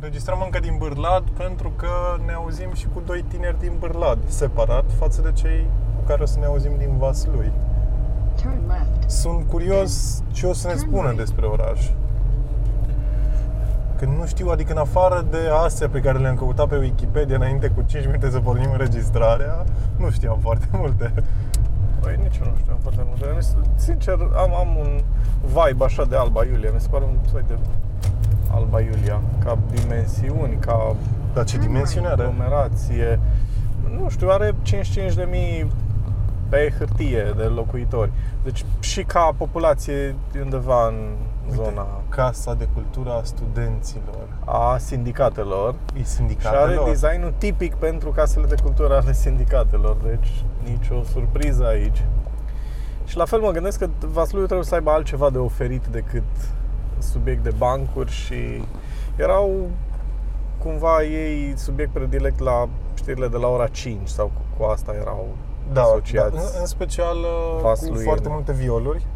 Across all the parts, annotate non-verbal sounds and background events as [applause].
Înregistrăm încă din Bârlad pentru că ne auzim și cu doi tineri din Bârlad, separat față de cei cu care o să ne auzim din Vaslui. Turn left. Sunt curios ce o să ne spună despre oraș. Când nu știu, adică în afară de astea pe care le-am căutat pe Wikipedia înainte cu 5 minute să pornim înregistrarea, nu știam foarte multe. Păi nici eu nu știu foarte multe. Mi se- Sincer, am, am un vibe așa de Alba Iulia. Mi se pare un soi de Alba Iulia. Ca dimensiuni, ca Dar ce dimensiune are? aglomerație. Nu știu, are 55.000 pe hârtie de locuitori. Deci și ca populație e undeva în zona Casa de Cultură a Studenților. a sindicatelor. E Și sindicatelor. are designul tipic pentru casele de cultură ale sindicatelor, deci nicio surpriză aici. Și la fel mă gândesc că Vaslui trebuie să aibă altceva de oferit decât subiect de bancuri și erau cumva ei subiect predilect la știrile de la ora 5 sau cu, cu asta erau da, asociați. da, în, în special uh, cu Vasluieni. foarte multe violuri.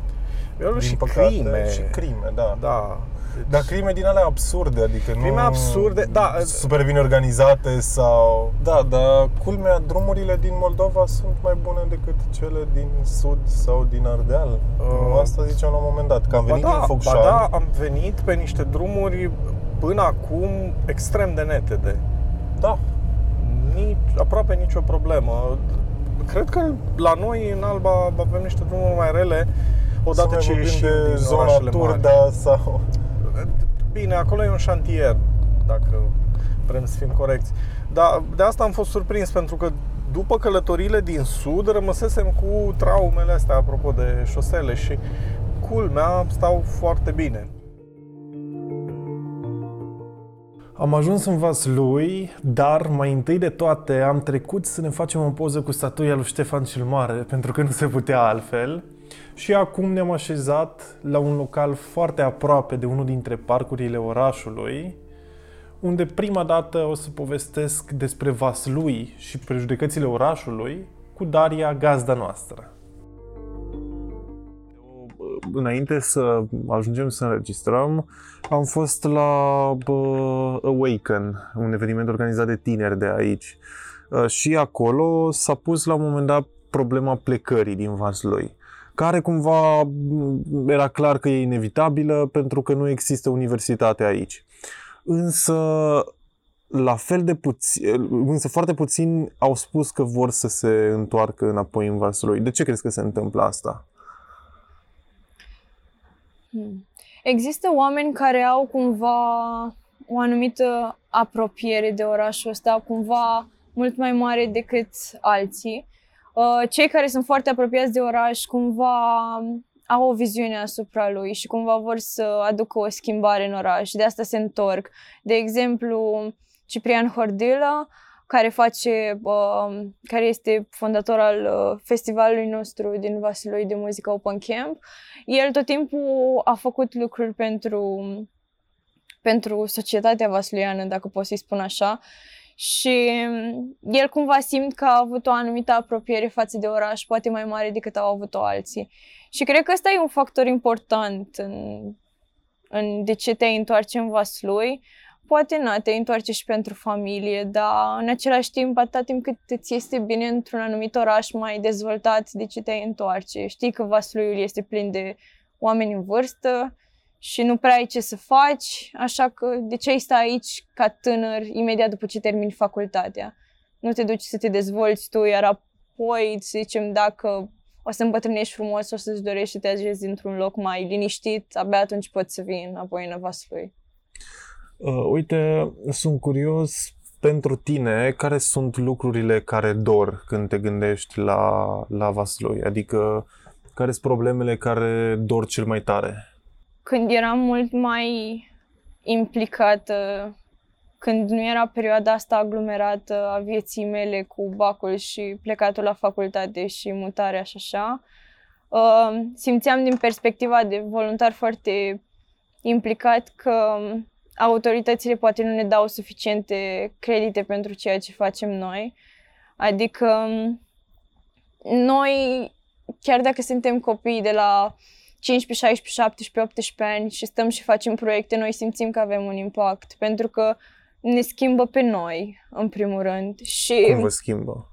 Erau din și păcate, crime. Și crime, da. Da. Deci, Dar crime din alea absurde, adică Crime nu absurde, da. super bine organizate sau... Da, dar culmea, drumurile din Moldova sunt mai bune decât cele din Sud sau din Ardeal. Uh, Asta ziceam la un moment dat, că am venit ba da, din Focșani. Ba da, am venit pe niște drumuri până acum extrem de netede. da. Nici, aproape nicio problemă. Cred că la noi în Alba avem niște drumuri mai rele odată Să ce mai vorbim ieșim de din zona orașele mari. Turda sau... Bine, acolo e un șantier, dacă vrem să fim corecți. Dar de asta am fost surprins, pentru că după călătorile din sud rămăsesem cu traumele astea, apropo de șosele și culmea stau foarte bine. Am ajuns în Vaslui, dar mai întâi de toate am trecut să ne facem o poză cu statuia lui Ștefan cel Mare, pentru că nu se putea altfel. Și acum ne-am așezat la un local foarte aproape de unul dintre parcurile orașului, unde prima dată o să povestesc despre Vaslui și prejudecățile orașului cu Daria, gazda noastră. Înainte să ajungem să înregistrăm, am fost la bă, Awaken, un eveniment organizat de tineri de aici. Uh, Și acolo s-a pus la un moment dat problema plecării din Vaslui, care cumva m, era clar că e inevitabilă pentru că nu există universitate aici. Însă la fel de puțin, însă foarte puțini au spus că vor să se întoarcă înapoi în Vaslui. De ce crezi că se întâmplă asta? Hmm. Există oameni care au cumva o anumită apropiere de orașul ăsta, cumva mult mai mare decât alții. Uh, Cei care sunt foarte apropiați de oraș cumva au o viziune asupra lui și cumva vor să aducă o schimbare în oraș. De asta se întorc. De exemplu, Ciprian Hordila, care face, uh, care este fondator al uh, festivalului nostru din Vaslui de muzică Open Camp, el tot timpul a făcut lucruri pentru, pentru societatea vasluiană, dacă pot să-i spun așa, și el cumva simt că a avut o anumită apropiere față de oraș, poate mai mare decât au avut-o alții. Și cred că ăsta e un factor important în, în de ce te întoarce în Vaslui. Poate nu, te întoarce și pentru familie, dar în același timp, atâta timp cât îți este bine într-un anumit oraș mai dezvoltat, de ce te întoarce? Știi că Vasluiul este plin de oameni în vârstă și nu prea ai ce să faci, așa că de ce ai sta aici ca tânăr imediat după ce termini facultatea? Nu te duci să te dezvolți tu, iar apoi, să zicem, dacă o să îmbătrânești frumos, o să-ți dorești să te ajezi într-un loc mai liniștit, abia atunci poți să vii înapoi în Vaslui. Uh, uite, sunt curios pentru tine, care sunt lucrurile care dor când te gândești la, la Vaslui? Adică, care sunt problemele care dor cel mai tare? Când eram mult mai implicată, când nu era perioada asta aglomerată a vieții mele cu bacul și plecatul la facultate și mutarea și așa, uh, simțeam din perspectiva de voluntar foarte implicat că autoritățile poate nu ne dau suficiente credite pentru ceea ce facem noi. Adică noi, chiar dacă suntem copii de la 15, 16, 17, 18 ani și stăm și facem proiecte, noi simțim că avem un impact, pentru că ne schimbă pe noi, în primul rând. Și Cum vă schimbă?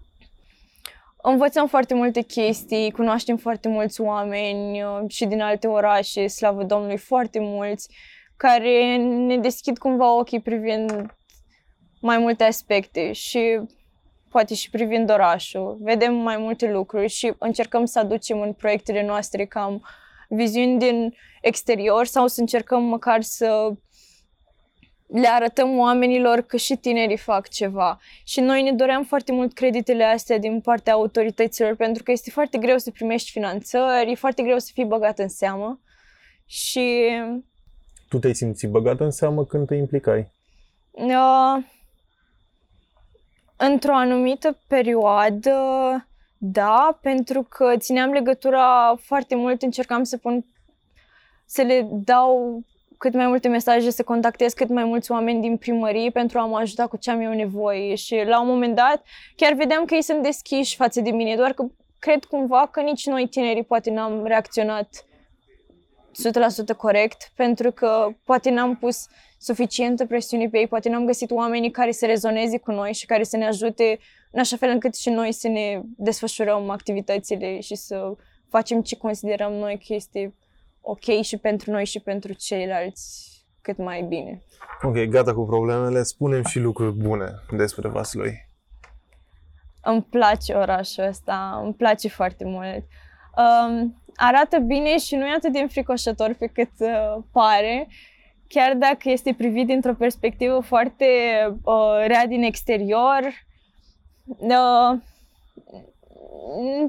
învățăm foarte multe chestii, cunoaștem foarte mulți oameni uh, și din alte orașe, slavă Domnului, foarte mulți, care ne deschid cumva ochii privind mai multe aspecte și poate și privind orașul. Vedem mai multe lucruri și încercăm să aducem în proiectele noastre cam viziuni din exterior sau să încercăm măcar să le arătăm oamenilor că și tinerii fac ceva. Și noi ne doream foarte mult creditele astea din partea autorităților, pentru că este foarte greu să primești finanțări, e foarte greu să fii băgat în seamă. Și Tu te-ai simțit băgat în seamă când te implicai? uh, într-o anumită perioadă, da, pentru că țineam legătura foarte mult, încercam să pun, să le dau cât mai multe mesaje, să contactez cât mai mulți oameni din primărie pentru a mă ajuta cu ce am eu nevoie. Și la un moment dat chiar vedeam că ei sunt deschiși față de mine, doar că cred cumva că nici noi tinerii poate n-am reacționat 100% corect, pentru că poate n-am pus suficientă presiune pe ei, poate n-am găsit oamenii care să rezoneze cu noi și care să ne ajute în așa fel încât și noi să ne desfășurăm activitățile și să facem ce considerăm noi că este ok și pentru noi și pentru ceilalți cât mai bine. Ok, gata cu problemele, spunem și lucruri bune despre Vaslui. Îmi place orașul ăsta, îmi place foarte mult. Um, arată bine și nu e atât de înfricoșător pe cât uh, pare, chiar dacă este privit dintr-o perspectivă foarte uh, rea din exterior. Uh,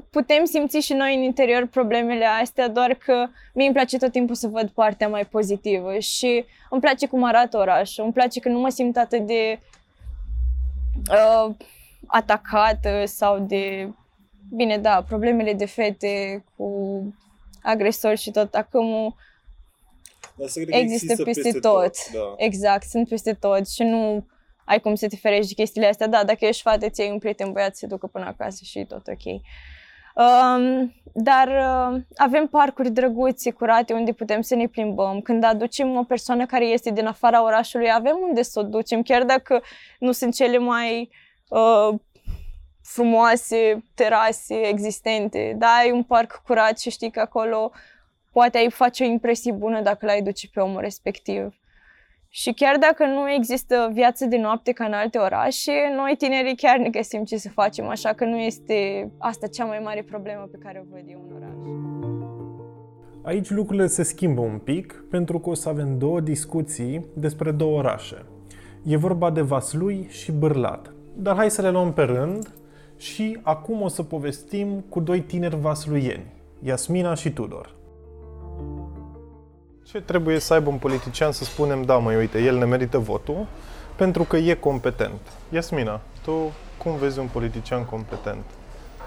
putem simți și noi în interior problemele astea, doar că mie îmi place tot timpul să văd partea mai pozitivă și îmi place cum arată orașul, îmi place că nu mă simt atât de uh, atacată sau de... Bine, da, problemele de fete cu agresori și tot acum există, peste, tot. Da. Exact, sunt peste tot și nu ai cum să te ferești de chestiile astea. Da, dacă ești fată, ți un prieten băiat, se ducă până acasă și e tot ok. Um, dar uh, avem parcuri drăguțe, curate, unde putem să ne plimbăm. Când aducem o persoană care este din afara orașului, avem unde să o ducem, chiar dacă nu sunt cele mai uh, frumoase terase existente. Da, ai un parc curat și știi că acolo poate ai face o impresie bună dacă l-ai duce pe omul respectiv. Și chiar dacă nu există viață de noapte ca în alte orașe, noi tinerii chiar ne găsim ce să facem, așa că nu este asta cea mai mare problemă pe care o văd eu în oraș. Aici lucrurile se schimbă un pic pentru că o să avem două discuții despre două orașe. E vorba de Vaslui și Bârlad. Dar hai să le luăm pe rând și acum o să povestim cu doi tineri vasluieni, Iasmina și Tudor. Ce trebuie să aibă un politician să spunem, da măi, uite, el ne merită votul pentru că e competent. Iasmina, tu cum vezi un politician competent?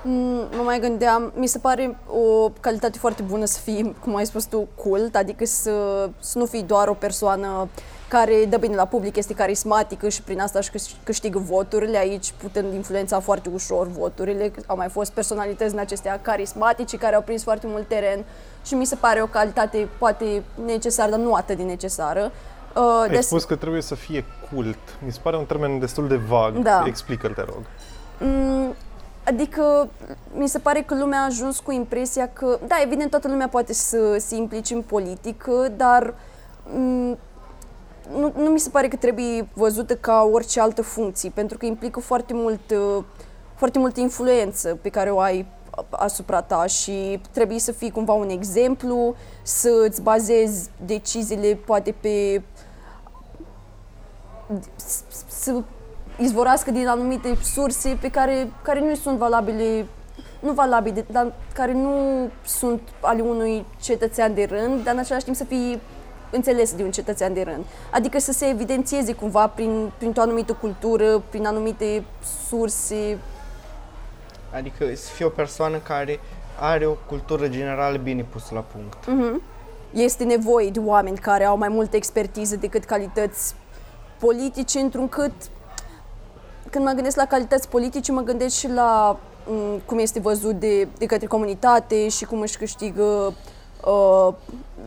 Mm, Mă mai gândeam, mi se pare o calitate foarte bună să fii, cum ai spus tu, cult, adică să, să nu fii doar o persoană care dă bine la public, este carismatică și prin asta își câș- câștigă voturile. Aici putând influența foarte ușor voturile. Au mai fost personalități din acestea carismatice care au prins foarte mult teren și mi se pare o calitate poate necesară, dar nu atât de necesară. Uh, Ai spus că trebuie să fie cult. Mi se pare un termen destul de vag. Da. Explică-l, te rog. Mm, Adică mi se pare că lumea a ajuns cu impresia că, da, evident toată lumea poate să se implice în politică, dar mm, nu, nu mi se pare că trebuie văzută ca orice altă funcție, pentru că implică foarte mult, uh, foarte multă influență pe care o ai asupra ta și trebuie să fii cumva un exemplu, să îți bazezi deciziile poate pe să izvorască din anumite surse pe care, care nu sunt valabile, nu valabile, dar care nu sunt ale unui cetățean de rând, dar în același timp să fie înțeles de un cetățean de rând. Adică să se evidențieze cumva prin, printr-o anumită cultură, prin anumite surse. Adică să fie o persoană care are o cultură generală bine pusă la punct. Mhm. Este nevoie de oameni care au mai multă expertiză decât calități politice, într-un cât când mă gândesc la calități politice, mă gândesc și la m, cum este văzut de, de către comunitate și cum își câștigă uh,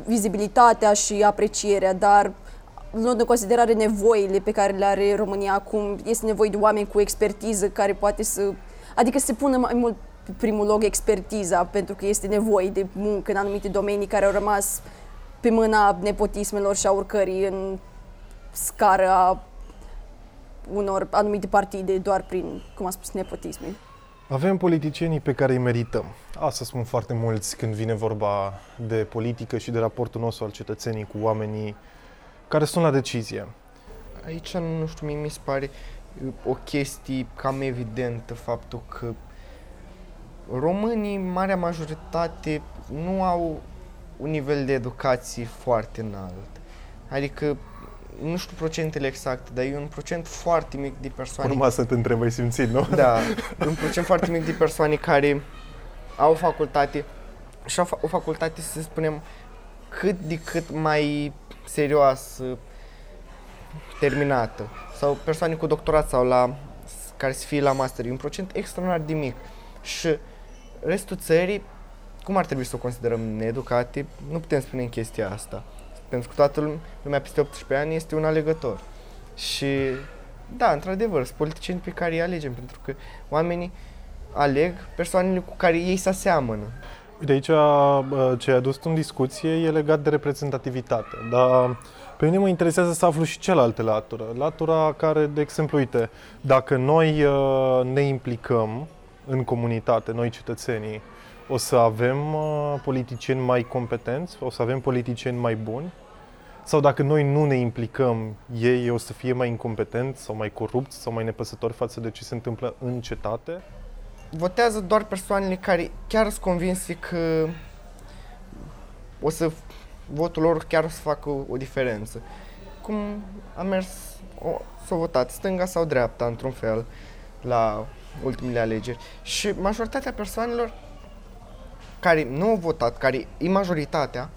vizibilitatea și aprecierea, dar luând în considerare nevoile pe care le are România acum, este nevoie de oameni cu expertiză care poate să, adică să se pună mai mult pe primul loc expertiza, pentru că este nevoie de muncă în anumite domenii care au rămas pe mâna nepotismelor și a urcării în scară a unor anumite partide doar prin, cum am spus, nepotisme. Avem politicienii pe care îi merităm. Asta spun foarte mulți când vine vorba de politică și de raportul nostru al cetățenii cu oamenii care sunt la decizie. Aici, nu știu, mie mi se pare uh, o chestie cam evidentă faptul că românii, marea majoritate, nu au un nivel de educație foarte înalt. Adică, nu știu procentele exacte, dar e un procent foarte mic de persoane Urma să te întreb, ai simțit, nu? Da, un procent foarte mic de persoane care au facultate și au fa- o facultate, să spunem, cât de cât mai serioasă, terminată. Sau persoane cu doctorat sau la care să fie la master. E un procent extraordinar de mic. Și restul țării, cum ar trebui să o considerăm needucate, nu putem spune în chestia asta. Pentru că toată lumea peste 18 ani este un alegător. Și da, într-adevăr, sunt politicieni pe care îi alegem, pentru că oamenii aleg persoanele cu care ei se aseamănă. Uite, aici bă, ce ai adus în discuție e legat de reprezentativitate, dar pe mine mă interesează să aflu și cealaltă latură. Latura care, de exemplu, uite, dacă noi uh, ne implicăm în comunitate, noi cetățenii, o să avem uh, politicieni mai competenți, o să avem politicieni mai buni, sau dacă noi nu ne implicăm, ei o să fie mai incompetenți sau mai corupți sau mai nepăsători față de ce se întâmplă în cetate? votează doar persoanele care chiar sunt convinse că o să votul lor chiar o să facă o, o diferență. Cum a mers, o, s-a votat stânga sau dreapta, într-un fel, la ultimele alegeri. Și majoritatea persoanelor care nu au votat, care e majoritatea,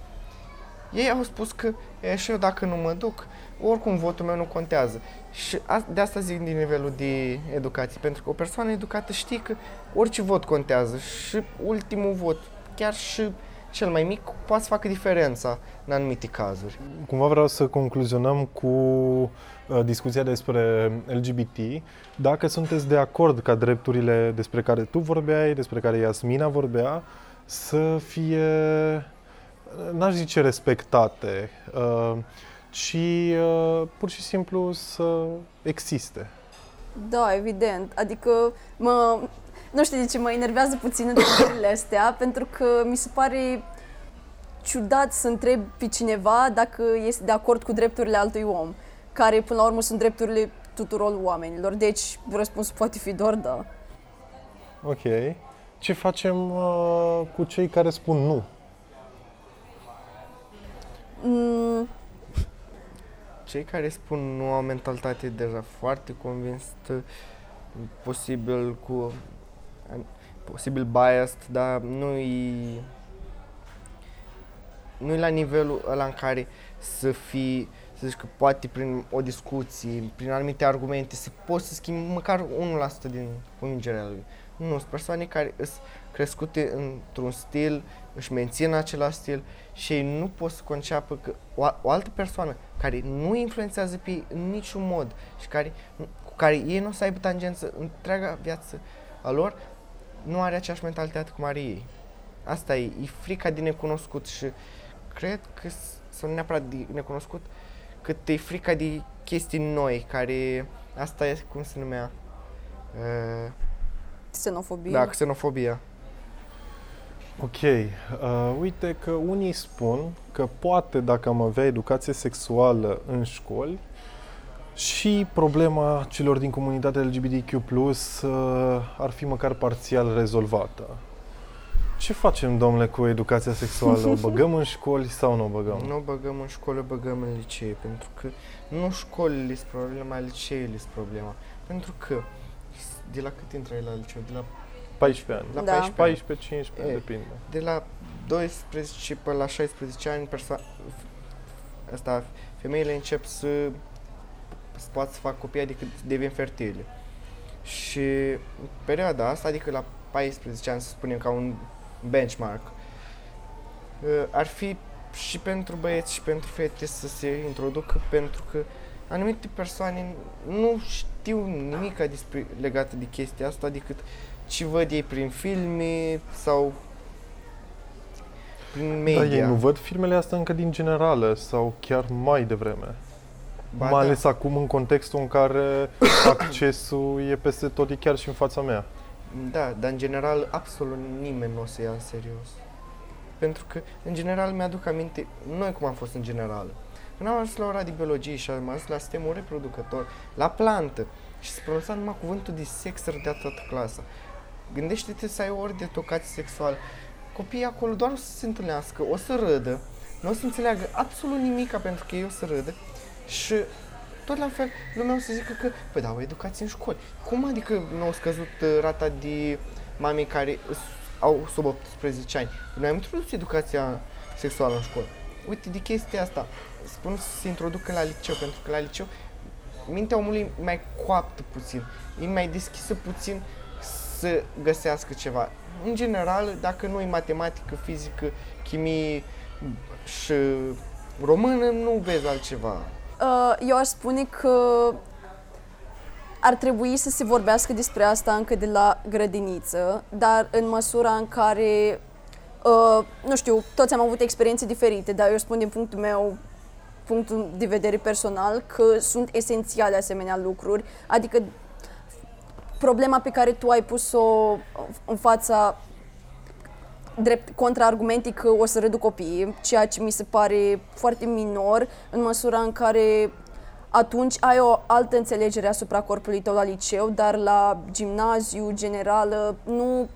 ei au spus că e, și eu dacă nu mă duc, oricum votul meu nu contează. Și a, de asta zic din nivelul de educație, pentru că o persoană educată știe că orice vot contează și ultimul vot, chiar și cel mai mic, poate să facă diferența în anumite cazuri. Cumva vreau să concluzionăm cu uh, discuția despre LGBT. Dacă sunteți de acord ca drepturile despre care tu vorbeai, despre care Iasmina vorbea, să fie, n-aș zice respectate, uh, ci uh, pur și simplu să existe. Da, evident. Adică mă, nu știu de ce mă enervează puțin întrebările astea, pentru că mi se pare ciudat să întreb pe cineva dacă este de acord cu drepturile altui om, care până la urmă sunt drepturile tuturor oamenilor. Deci răspunsul poate fi doar da. Ok. Ce facem uh, cu cei care spun nu? Mm, Cei care spun nu au mentalitate deja foarte convinsă, posibil cu posibil biased, dar nu-i nu-i la nivelul ăla în care să fii, să zici că poate prin o discuție, prin anumite argumente, să poți să schimbi măcar 1% din convingerea lui. Nu, sunt persoane care sunt crescute într-un stil, își mențin același stil și ei nu pot să conceapă că o, a- o altă persoană care nu influențează pe ei în niciun mod și care, cu care ei nu o să aibă tangență întreaga viață a lor, nu are aceeași mentalitate cum are ei. Asta e, e frica de necunoscut și cred că s- sau nu neapărat de necunoscut, cât e frica de chestii noi, care asta e cum se numea. Uh, xenofobie. da, xenofobia. Ok, uh, uite că unii spun că poate dacă am avea educație sexuală în școli și problema celor din comunitatea LGBTQ+, uh, ar fi măcar parțial rezolvată. Ce facem, domnule, cu educația sexuală? O băgăm în școli sau nu o băgăm? Nu o băgăm în școală, băgăm în licee, pentru că nu școlile sunt problema, liceele sunt problema. Pentru că de la cât intră la liceu? De la, 14 ani. la Da. 14 ani. 14, 15, E. depinde. De la 12 până la 16 ani, perso- asta, femeile încep să, să poată să facă copii, adică devin fertile. Și în perioada asta, adică la 14 ani, să spunem ca un benchmark, uh, ar fi și pentru băieți și pentru fete să se introducă pentru că anumite persoane nu știu nimic despre legată de chestia asta decât ce văd ei prin filme sau prin media. Dar ei nu văd filmele astea încă din generală sau chiar mai devreme. Ba mai da. ales acum în contextul în care [coughs] accesul e peste tot, e chiar și în fața mea. Da, dar în general absolut nimeni nu o să ia în serios. Pentru că, în general, mi-aduc aminte, noi cum am fost în general. Când am ajuns la ora de biologie și am ajuns la sistemul reproducător, la plantă, și se pronunța numai cuvântul de sex rădea toată clasa. Gândește-te să ai o ori de tocație sexuală. Copiii acolo doar o să se întâlnească, o să râdă, nu o să înțeleagă absolut nimica pentru că ei o să râdă și tot la fel, lumea o să zică că, păi da, o educație în școli. Cum adică nu au scăzut uh, rata de mame care s- au sub 18 ani? Noi am introdus educația sexuală în școli. Uite, de chestia asta, spun să se introducă la liceu, pentru că la liceu mintea omului e mai coaptă puțin, e mai deschisă puțin să găsească ceva. În general, dacă nu e matematică, fizică, chimie și română, nu vezi altceva. Uh, Eu aș spune că ar trebui să se vorbească despre asta încă de la grădiniță, dar în măsura în care, uh, nu știu, toți am avut experiențe diferite, dar eu spun din punctul meu, punctul de vedere personal, că sunt esențiale asemenea lucruri, adică problema pe care tu ai pus-o în fața drept contraargumentii că o să reduc copiii, ceea ce mi se pare foarte minor în măsura în care atunci ai o altă înțelegere asupra corpului tău la liceu, dar la gimnaziu, generală, nu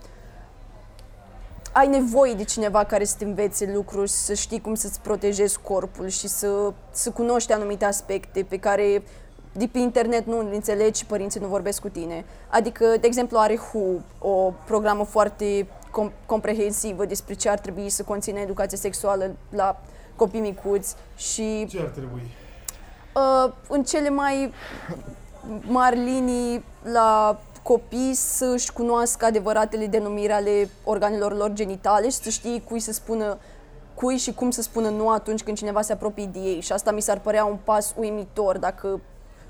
ai nevoie de cineva care să te învețe lucruri, să știi cum să-ți protejezi corpul și să, să cunoști anumite aspecte pe care de pe internet nu le înțelegi și părinții nu vorbesc cu tine. Adică, de exemplu, are WHO, o programă foarte com- comprehensivă despre ce ar trebui să conțină educația sexuală la copii micuți și Ce ar trebui? uh, în cele mai mari linii la copii să-și cunoască adevăratele denumiri ale organelor lor genitale și să știe cui să spună cui și cum să spună nu atunci când cineva se apropie de ei. Și asta mi s-ar părea un pas uimitor dacă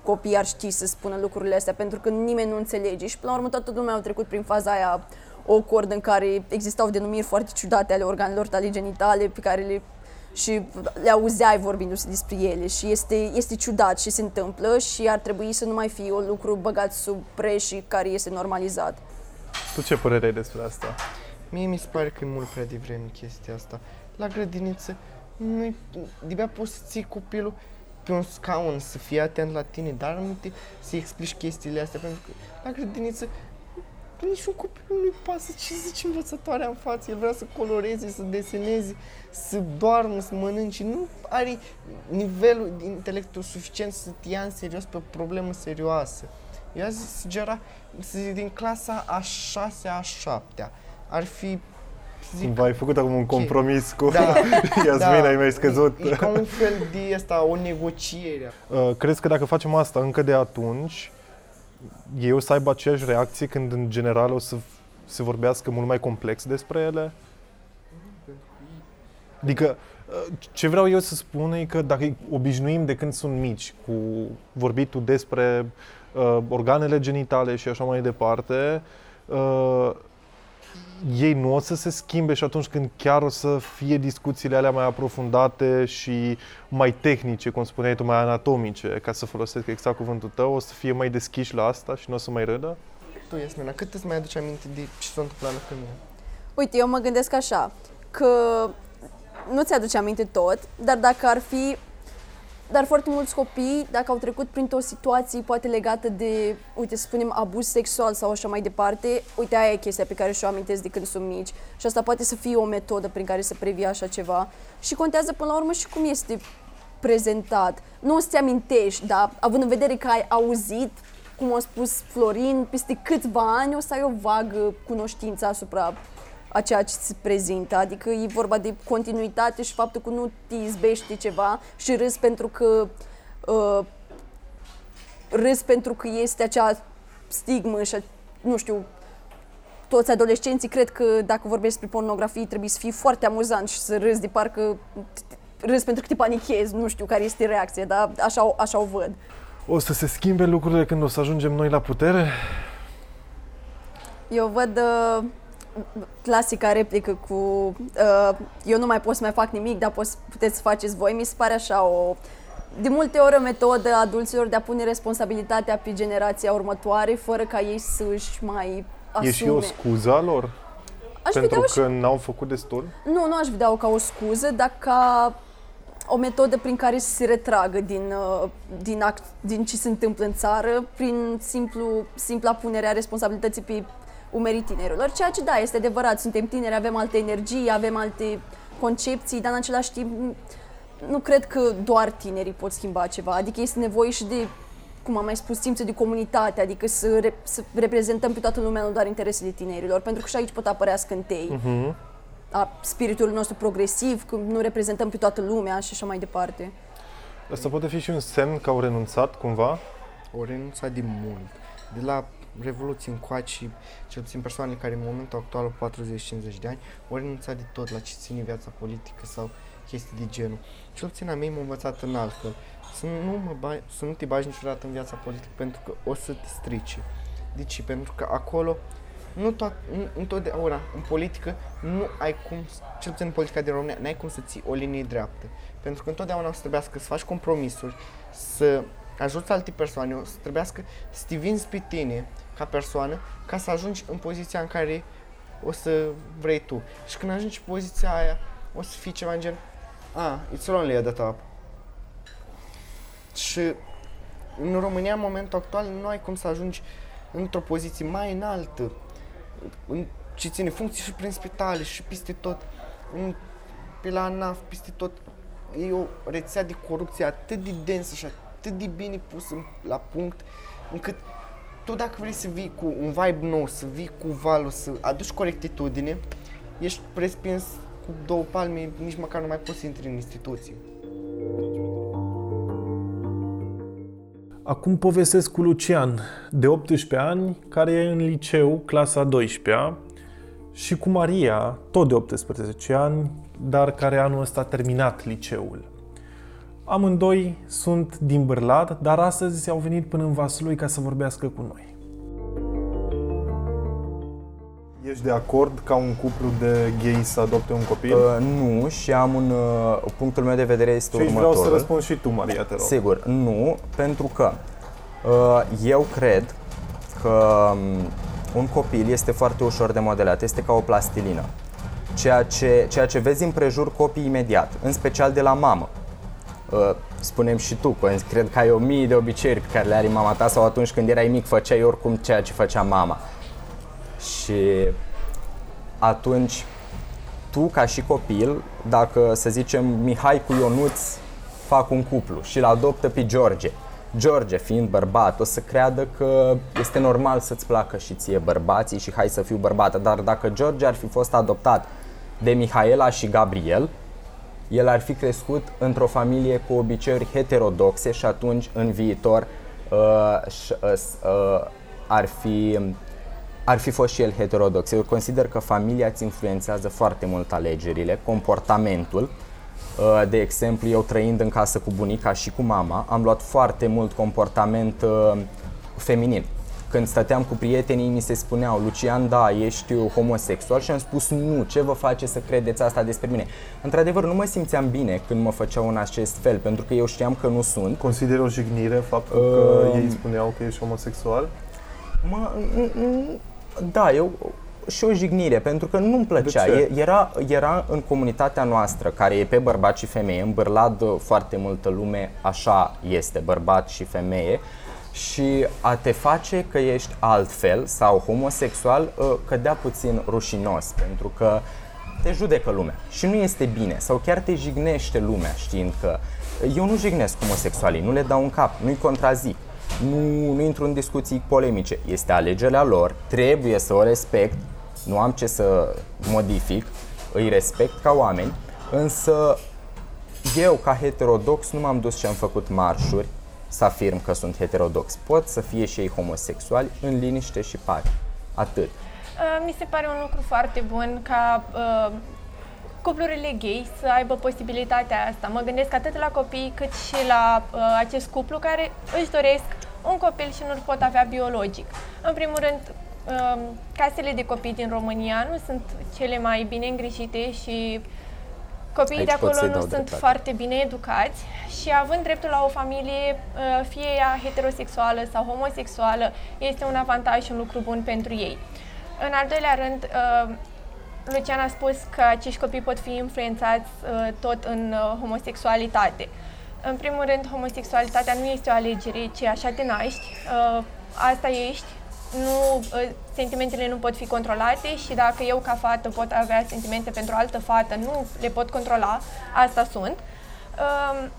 copiii ar ști să spună lucrurile astea, pentru că nimeni nu înțelege. Și până la urmă toată lumea a trecut prin faza aia awkward în care existau denumiri foarte ciudate ale organelor tale genitale pe care le și le auzeai vorbindu-se despre ele și este, este ciudat și se întâmplă și ar trebui să nu mai fie un lucru băgat sub preș și care este normalizat. Tu ce părere ai despre asta? Mie mi se pare că e mult prea devreme chestia asta. La grădiniță, nu de poți să ții copilul pe un scaun, să fie atent la tine, dar nu te să explici chestiile astea, pentru că la grădiniță niciun copil nu-i pasă. Ce zice învățătoarea în față, el vrea să coloreze, să deseneze, să doarmă, să mănânce, nu are nivelul de intelectul suficient să te ia în serios pe o problemă serioasă. Eu azi sugera să zic, din clasa a șasea, a șaptea, ar fi să zic, Cumva ai făcut acum un compromis cu Da, [laughs] Iasmina, ai mai scăzut. E, e ca un fel de asta, o negociere. Uh, crezi că dacă facem asta încă de atunci, ei o să aibă aceeași reacție când în general o să se vorbească mult mai complex despre ele? Adică, uh, ce vreau eu să spun e că dacă îi obișnuim de când sunt mici cu vorbitul despre uh, organele genitale și așa mai departe, uh, ei nu o să se schimbe și atunci când chiar o să fie discuțiile alea mai aprofundate și mai tehnice, cum spuneai tu, mai anatomice, ca să folosesc exact cuvântul tău, o să fie mai deschiși la asta și nu o să mai râdă? Tu, Iasmina, cât îți mai aduci aminte de ce s-a întâmplat la mine? Uite, eu mă gândesc așa, că nu ți-aduce aminte tot, dar dacă ar fi dar foarte mulți copii, dacă au trecut printr-o situație poate legată de, uite, să spunem, abuz sexual sau așa mai departe, uite, aia e chestia pe care și-o amintesc de când sunt mici. Și asta poate să fie o metodă prin care să previi așa ceva. Și contează până la urmă și cum este prezentat. Nu o să-ți amintești, dar având în vedere că ai auzit, cum a spus Florin, peste câțiva ani o să ai o vagă cunoștință asupra a ceea ce se prezintă. Adică e vorba de continuitate și faptul că nu te izbește ceva și râs pentru că uh, râs pentru că este acea stigmă și, a- nu știu, toți adolescenții cred că dacă vorbești despre pornografie trebuie să fii foarte amuzant și să râzi de parcă râzi pentru că te panichezi, nu știu care este reacția, dar așa, așa o văd. O să se schimbe lucrurile când o să ajungem noi la putere? Eu văd uh, clasica replică cu uh, eu nu mai pot să mai fac nimic, dar poți, puteți să faceți voi. Mi se pare așa o de multe ori o metodă a adulților de a pune responsabilitatea pe generația următoare fără ca ei să își mai asume. E și o scuză a lor? Aș pentru vedea-o că n-au făcut destul? Nu, nu aș vedea-o ca o scuză, dar ca o metodă prin care să se retragă din, uh, din, act, din ce se întâmplă în țară, prin simplu, simpla punere a responsabilității pe umerii tinerilor. Ceea ce, da, este adevărat, suntem tineri, avem alte energii, avem alte concepții, dar în același timp nu cred că doar tinerii pot schimba ceva. Adică este nevoie și de, cum am mai spus, simțul de comunitate, adică să, re, să reprezentăm pe toată lumea, nu doar interesele tinerilor, pentru că și aici pot apărea scântei. Uh-huh a spiritului nostru progresiv, când nu reprezentăm pe toată lumea și așa mai departe. Asta poate fi și un semn că au renunțat cumva? Au renunțat de mult. De la Revoluție încoace, cel puțin persoanele care în momentul actual au 40-50 de ani, au renunțat de tot la ce ține viața politică sau chestii de genul. Cel puțin a mei m-a învățat în altfel. Să nu, mă bai, să nu te bagi niciodată în viața politică pentru că o să te strice. De ce? Pentru că acolo nu tot, nu, întotdeauna în politică nu ai cum, cel puțin în politica din România, n-ai cum să ții o linie dreaptă. Pentru că întotdeauna o să trebuiască să faci compromisuri, să ajuți alte persoane, o să trebuiască să te vinzi pe tine ca persoană ca să ajungi în poziția în care o să vrei tu. Și când ajungi în poziția aia, o să fii ceva în gen, ah, it's lonely at the top. Și în România, în momentul actual, nu ai cum să ajungi într-o poziție mai înaltă în ce ține funcții și prin spitale și peste tot, în, pe la ANAF, peste tot. E o rețea de corupție atât de densă și atât de bine pusă la punct, încât tu dacă vrei să vii cu un vibe nou, să vii cu valul, să aduci corectitudine, ești respins cu două palme, nici măcar nu mai poți să intri în instituții. Acum povestesc cu Lucian, de 18 ani, care e în liceu, clasa 12 și cu Maria, tot de 18 ani, dar care anul ăsta a terminat liceul. Amândoi sunt din Bârlad, dar astăzi au venit până în Vaslui ca să vorbească cu noi. Ești de acord ca un cuplu de gay să adopte un copil? Uh, nu, și am un... Uh, punctul meu de vedere este și următorul. vreau să răspund și tu, Maria, te rog. Sigur, nu, pentru că uh, eu cred că um, un copil este foarte ușor de modelat, este ca o plastilină. Ceea ce, ceea ce vezi în prejur copii imediat, în special de la mamă. Uh, spunem și tu, cred că ai o mie de obiceiuri pe care le are mama ta sau atunci când erai mic făceai oricum ceea ce făcea mama. Și atunci tu ca și copil, dacă să zicem Mihai cu Ionuț fac un cuplu și îl adoptă pe George, George, fiind bărbat, o să creadă că este normal să-ți placă și ție bărbații și hai să fiu bărbată, dar dacă George ar fi fost adoptat de Mihaela și Gabriel, el ar fi crescut într-o familie cu obiceiuri heterodoxe și atunci în viitor uh, uh, uh, ar fi ar fi fost și el heterodox. Eu consider că familia îți influențează foarte mult alegerile, comportamentul. Uh, de exemplu, eu trăind în casă cu bunica și cu mama, am luat foarte mult comportament uh, feminin. Când stăteam cu prietenii, mi se spuneau, Lucian, da, ești homosexual și am spus, nu, ce vă face să credeți asta despre mine? Într-adevăr, nu mă simțeam bine când mă făceau în acest fel, pentru că eu știam că nu sunt. Consider o jignire faptul uh, că ei spuneau că ești homosexual? Mă, da, eu și o jignire, pentru că nu-mi plăcea. Era, era în comunitatea noastră, care e pe bărbat și femeie, în Bârlad foarte multă lume așa este, bărbat și femeie, și a te face că ești altfel sau homosexual ă, cădea puțin rușinos, pentru că te judecă lumea. Și nu este bine. Sau chiar te jignește lumea știind că eu nu jignesc homosexualii, nu le dau un cap, nu-i contrazic nu, nu intru în discuții polemice. Este alegerea lor, trebuie să o respect, nu am ce să modific, îi respect ca oameni, însă eu, ca heterodox, nu m-am dus și am făcut marșuri să afirm că sunt heterodox. Pot să fie și ei homosexuali în liniște și pace. Atât. Uh, mi se pare un lucru foarte bun ca uh, cuplurile gay să aibă posibilitatea asta. Mă gândesc atât la copii cât și la uh, acest cuplu care își doresc un copil și nu-l pot avea biologic. În primul rând, uh, casele de copii din România nu sunt cele mai bine îngrijite și copiii Aici de pot acolo să-i nu dau sunt dreptate. foarte bine educați și având dreptul la o familie, uh, fie ea heterosexuală sau homosexuală, este un avantaj și un lucru bun pentru ei. În al doilea rând, uh, Lucian a spus că acești copii pot fi influențați uh, tot în uh, homosexualitate. În primul rând, homosexualitatea nu este o alegere, ci așa te naști, uh, asta ești, nu, uh, sentimentele nu pot fi controlate și dacă eu ca fată pot avea sentimente pentru o altă fată, nu le pot controla, asta sunt. Um,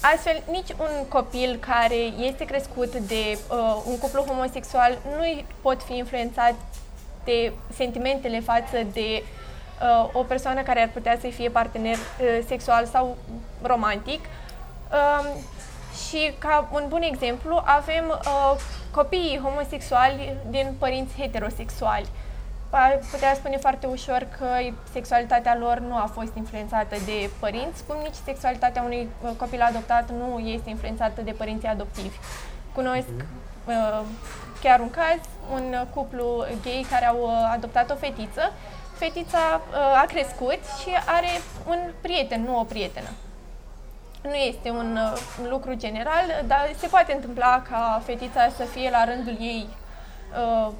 Astfel, nici un copil care este crescut de uh, un cuplu homosexual nu îi pot fi influențat de sentimentele față de uh, o persoană care ar putea să fie partener uh, sexual sau romantic. Um, și ca un bun exemplu avem uh, copiii homosexuali din părinți heterosexuali. Ar putea spune foarte ușor că sexualitatea lor nu a fost influențată de părinți, cum nici sexualitatea unui uh, copil adoptat nu este influențată de părinții adoptivi. Cunosc uh, chiar un caz, un uh, cuplu gay care au uh, adoptat o fetiță. Fetița uh, a crescut și are un prieten, nu o prietenă. Nu este un uh, lucru general, dar se poate întâmpla ca fetița să fie la rândul ei uh,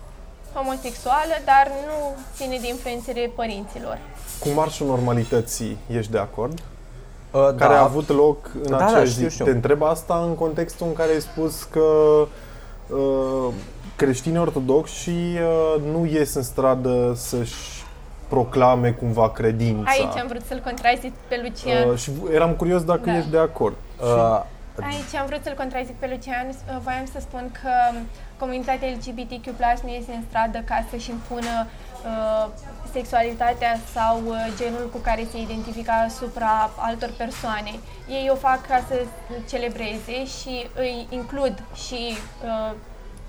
homosexuală, dar nu ține de influențele părinților. Cu marșul normalității ești de acord? Uh, Care da. a avut loc în Da, da, acea știu, zi. știu. Te întreb asta în contextul în care ai spus că uh, creștinii ortodoxi uh, nu ies în stradă să-și proclame cumva credința. Aici am vrut să-l contrazic pe Lucian. uh, și eram curios dacă Da. ești de acord. Uh, Aici am vrut să-l contrazic pe Lucian. Uh, Voiam să spun că comunitatea LGBTQ+, nu este în stradă ca să-și impună uh, sexualitatea sau uh, genul cu care se identifică asupra altor persoane. Ei o fac ca să celebreze și îi includ și uh,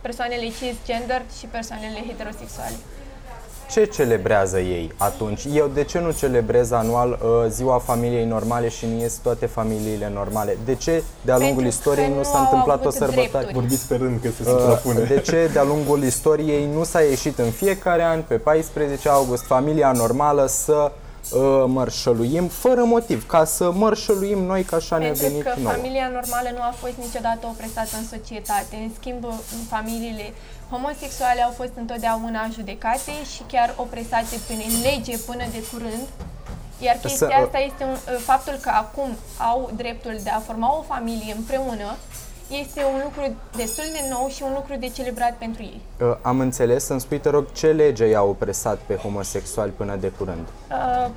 persoanele cisgender și persoanele heterosexuale. Ce celebrează ei atunci? Eu de ce nu celebrez anual uh, ziua familiei normale și nu ies toate familiile normale? De ce de-a lungul Pentru istoriei că nu nu s-a au întâmplat o avut sărbătoare? drepturi. Vorbiți pe rând că se Uh, suprapune. De ce de-a lungul istoriei nu s-a ieșit în fiecare an, pe 14 august, familia normală să uh, mărșăluim fără motiv, ca să mărșăluim noi că așa ne-a Pentru venit că nouă. familia normală nu a fost niciodată opresată în societate. În schimb, familiile homosexuale au fost întotdeauna judecate și chiar opresate prin lege până de curând. Iar chestia Să- asta este un, faptul că acum au dreptul de a forma o familie împreună este un lucru destul de nou și un lucru de celebrat pentru ei. Uh, Am înțeles, să-mi spui, te rog, ce lege i-a opresat pe homosexuali până de curând? Uh,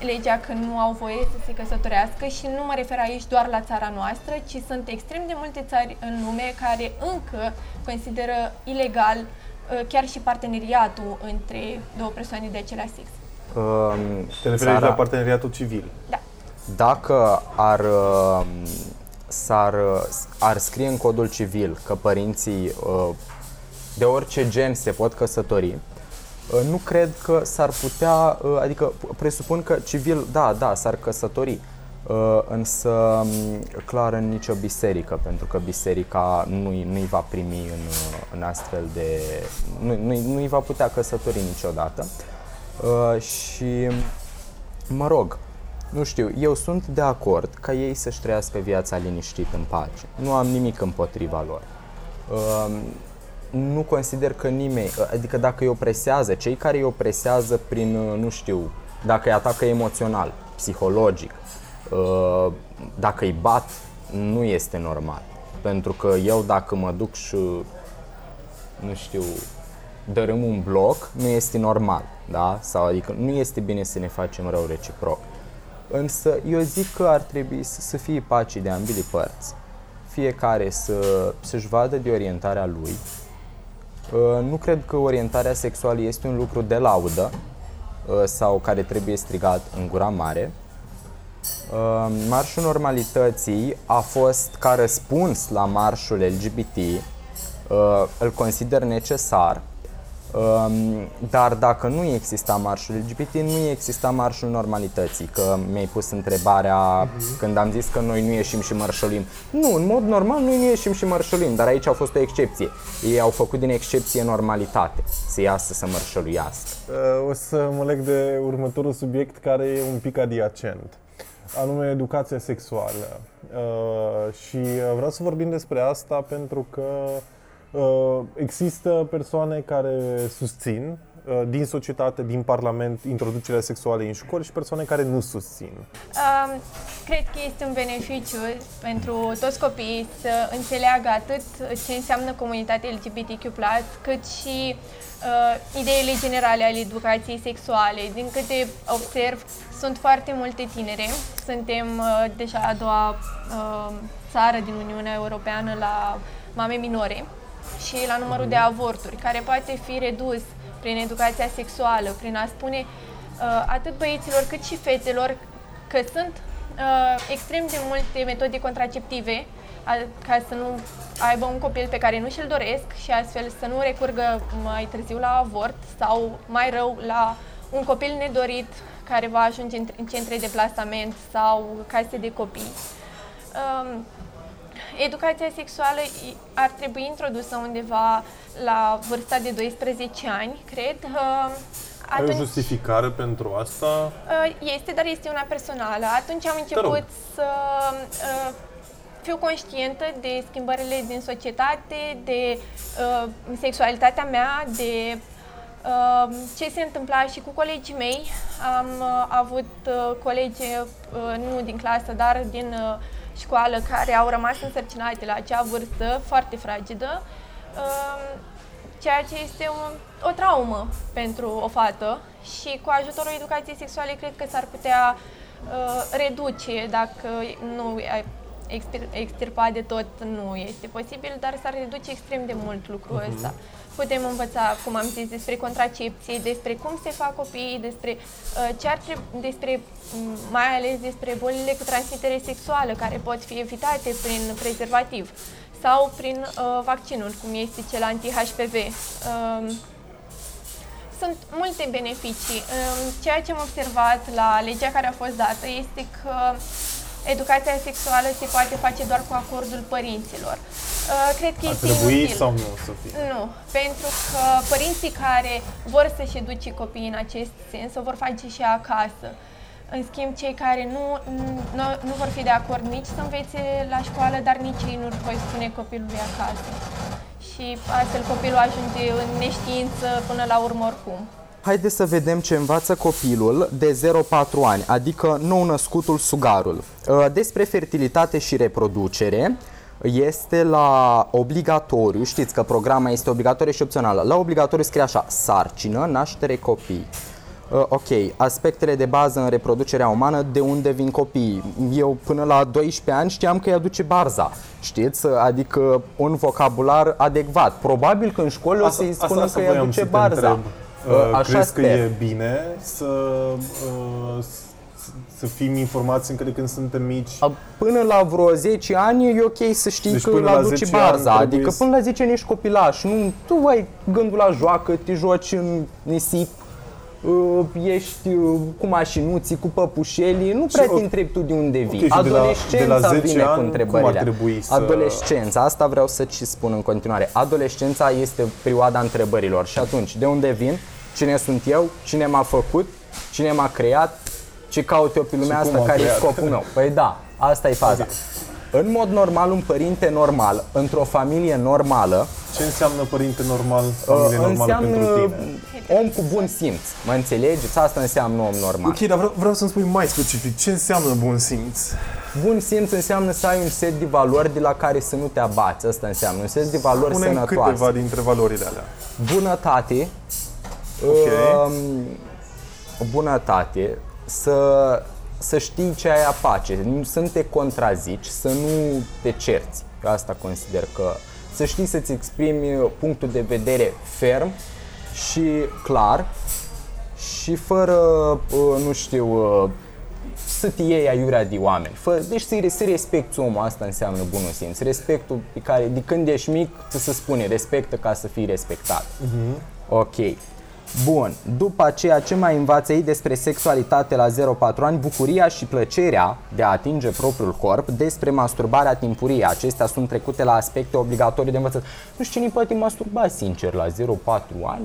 legea că nu au voie să se căsătorească și nu mă refer aici doar la țara noastră, ci sunt extrem de multe țări în lume care încă consideră ilegal uh, chiar și parteneriatul între două persoane de același sex. Um, Te referi aici Sara, la parteneriatul civil. Da. Dacă ar, um, s-ar, ar scrie în codul civil că părinții uh, de orice gen se pot căsători, uh, nu cred că s-ar putea, uh, adică presupun că civil, da, da, s-ar căsători, uh, însă um, clar în nicio biserică, pentru că biserica nu-i, nu-i va primi în, uh, în astfel de... Nu, nu-i, nu-i va putea căsători niciodată. Uh, și Mă rog, nu știu, eu sunt de acord ca ei să-și trăiască viața liniștit în pace. Nu am nimic împotriva lor. Um, nu consider că nimeni, adică dacă îi opresează, cei care îi opresează prin, uh, nu știu, dacă îi atacă emoțional, psihologic, uh, dacă îi bat, nu este normal. Pentru că eu dacă mă duc și, nu știu, dărâm un bloc, nu este normal, da? Sau adică nu este bine să ne facem rău reciproc. Însă eu zic că ar trebui să, să fie pace de ambele părți. Fiecare să, să-și vadă de orientarea lui. Uh, Nu cred că orientarea sexuală este un lucru de laudă uh, sau care trebuie strigat în gura mare. Uh, Marșul Normalității a fost ca răspuns la marșul LGBT, uh, îl consider necesar, Um, dar dacă nu exista marșul LGBT, nu exista marșul normalității, că mi-ai pus întrebarea uh-huh. când am zis că noi nu ieșim și mărșălim. Nu, în mod normal noi nu ieșim și mărșălim, dar aici a fost o excepție. Ei au făcut din excepție normalitate, să iasă să mărșăluiască. Uh, o să mă leg de următorul subiect care e un pic adiacent anume educația sexuală. Uh, și vreau să vorbim despre asta pentru că uh, există persoane care susțin uh, din societate, din Parlament, introducerea sexuală în școli și persoane care nu susțin. Um, cred că este un beneficiu pentru toți copiii să înțeleagă atât ce înseamnă comunitatea LGBTQ+, cât și uh, ideile generale ale educației sexuale. Din câte observ, sunt foarte multe tinere. Suntem uh, deja a doua uh, țară din Uniunea Europeană la mame minore și la numărul de avorturi, care poate fi redus prin educația sexuală, prin a spune uh, atât băieților cât și fetelor că sunt uh, extrem de multe metode contraceptive ca să nu aibă un copil pe care nu și-l doresc și astfel să nu recurgă mai târziu la avort sau mai rău la un copil nedorit care va ajunge în centre de plasament sau case de copii. Um, educația sexuală ar trebui introdusă undeva la vârsta de 12 ani, cred. Uh, atunci, Ai o justificare pentru asta? Uh, este, dar este una personală. Atunci am început să uh, fiu conștientă de schimbările din societate, de uh, sexualitatea mea, de uh, ce se întâmpla și cu colegii mei. Am uh, avut uh, colegi, uh, nu din clasă, dar din uh, școală, care au rămas însărcinate la acea vârstă foarte fragedă, uh, ceea ce este un, o traumă pentru o fată și cu ajutorul educației sexuale cred că s-ar putea uh, reduce dacă nu extirpa de tot nu este posibil, dar s-ar reduce extrem de mult lucrul uh-huh. ăsta. Putem învăța, cum am zis, despre contracepție, despre cum se fac copiii, despre uh, ce ar trebui, despre, mai ales despre bolile cu transmitere sexuală, care pot fi evitate prin prezervativ sau prin uh, vaccinul, cum este cel anti-HPV. Uh, um, sunt multe beneficii. Uh, ceea ce am observat la legea care a fost dată este că educația sexuală se poate face doar cu acordul părinților. Uh, cred că Ar este trebui inutil. sau nu să fie? Nu, pentru că părinții care vor să-și educe copiii în acest sens o vor face și acasă. În schimb, cei care nu, nu, nu vor fi de acord nici să învețe la școală, dar nici ei nu voi spune copilului acasă. Și astfel copilul ajunge în neștiință până la urmă oricum. Haideți să vedem ce învață copilul de 0-4 ani, adică nou-născutul sugarul. Uh, despre fertilitate și reproducere, este la obligatoriu, știți că programa este obligatorie și opțională. La obligatoriu scrie așa, sarcină, naștere, copii. Uh, ok, aspectele de bază în reproducerea umană, de unde vin copiii. Eu până la 12 ani știam că îi aduce barza, știți? Adică un vocabular adecvat. Probabil că în școală o să-i spună că îi aduce barza. Întreb. Uh, Așa crezi sper. că e bine să, uh, să fim informați încă de când suntem mici? Până la vreo 10 ani e ok să știi deci că îl aduci barza, adică până la 10 ani ești copilaș, nu, tu ai gândul la joacă, te joci în nisip, uh, ești uh, cu mașinuții, cu păpușelii, nu prea te întrebi tu de unde vii. Okay, Adolescența de la, de la 10 vine ani, cu întrebările. Cum ar trebui să... Adolescența, asta vreau să-ți spun în continuare. Adolescența este perioada întrebărilor și atunci, de unde vin? Cine sunt eu? Cine m-a făcut? Cine m-a creat? Ce caut eu pe lumea asta? Care e scopul meu? Păi da, asta e faza. În mod normal, un părinte normal, într-o familie normală... Ce înseamnă părinte normal, familie uh, normală pentru tine? om cu bun simț, mă înțelegeți? Asta înseamnă om normal. Ok, dar vreau, vreau să-mi spui mai specific, ce înseamnă bun simț? Bun simț înseamnă să ai un set de valori de la care să nu te abați, asta înseamnă, un set de valori Spune sănătoase. câteva dintre valorile alea. Bunătate, okay. uh, bunătate, să, să știi ce ai a face, să nu te contrazici, să nu te cerți. Eu asta consider că să știi să-ți exprimi punctul de vedere ferm și clar și fără, uh, nu știu, uh, să te iei aiurea de oameni. Fă, deci să, să respecti omul, asta înseamnă bunul simț. Respectul pe care, de când ești mic, să se spune, respectă ca să fii respectat. Uh-huh. Ok. Bun, după aceea ce mai învață ei despre sexualitate la 0-4 ani, bucuria și plăcerea de a atinge propriul corp, despre masturbarea timpurie. Acestea sunt trecute la aspecte obligatorii de învățat. Nu știu cine poate masturba sincer la 0-4 ani.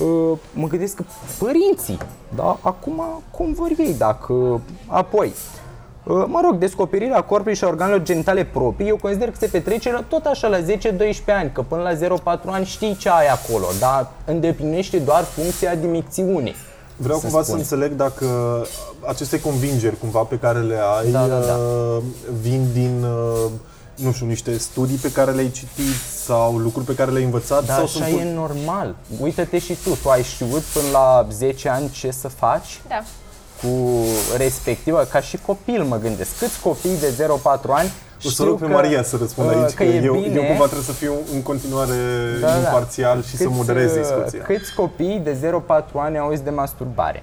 Uh, Mă gândesc că părinții, da? Acum cum vor ei dacă... Apoi, Uh, Mă rog, descoperirea corpului și a organelor genitale proprii, eu consider că se petrece la- tot așa la 10-12 ani, că până la 0-4 ani știi ce ai acolo, dar îndeplinește doar funcția admicțiunii. Vreau să cumva spun. să înțeleg dacă aceste convingeri cumva pe care le ai Da, da, da. uh, vin din, uh, nu știu, niște studii pe care le-ai citit sau lucruri pe care le-ai învățat Dar sau așa sunt e normal. Uită-te și tu, tu ai știut până la 10 ani ce să faci Da. Cu respectivă, ca și copil mă gândesc. Câți copii de 0-4 ani O să știu rog pe că, Maria să răspundă uh, aici, că, că e eu, bine, eu cumva trebuie să fiu în continuare Da, da. imparțial și să câți, moderez uh, discuția. Câți copii de 0-4 ani auzi de masturbare?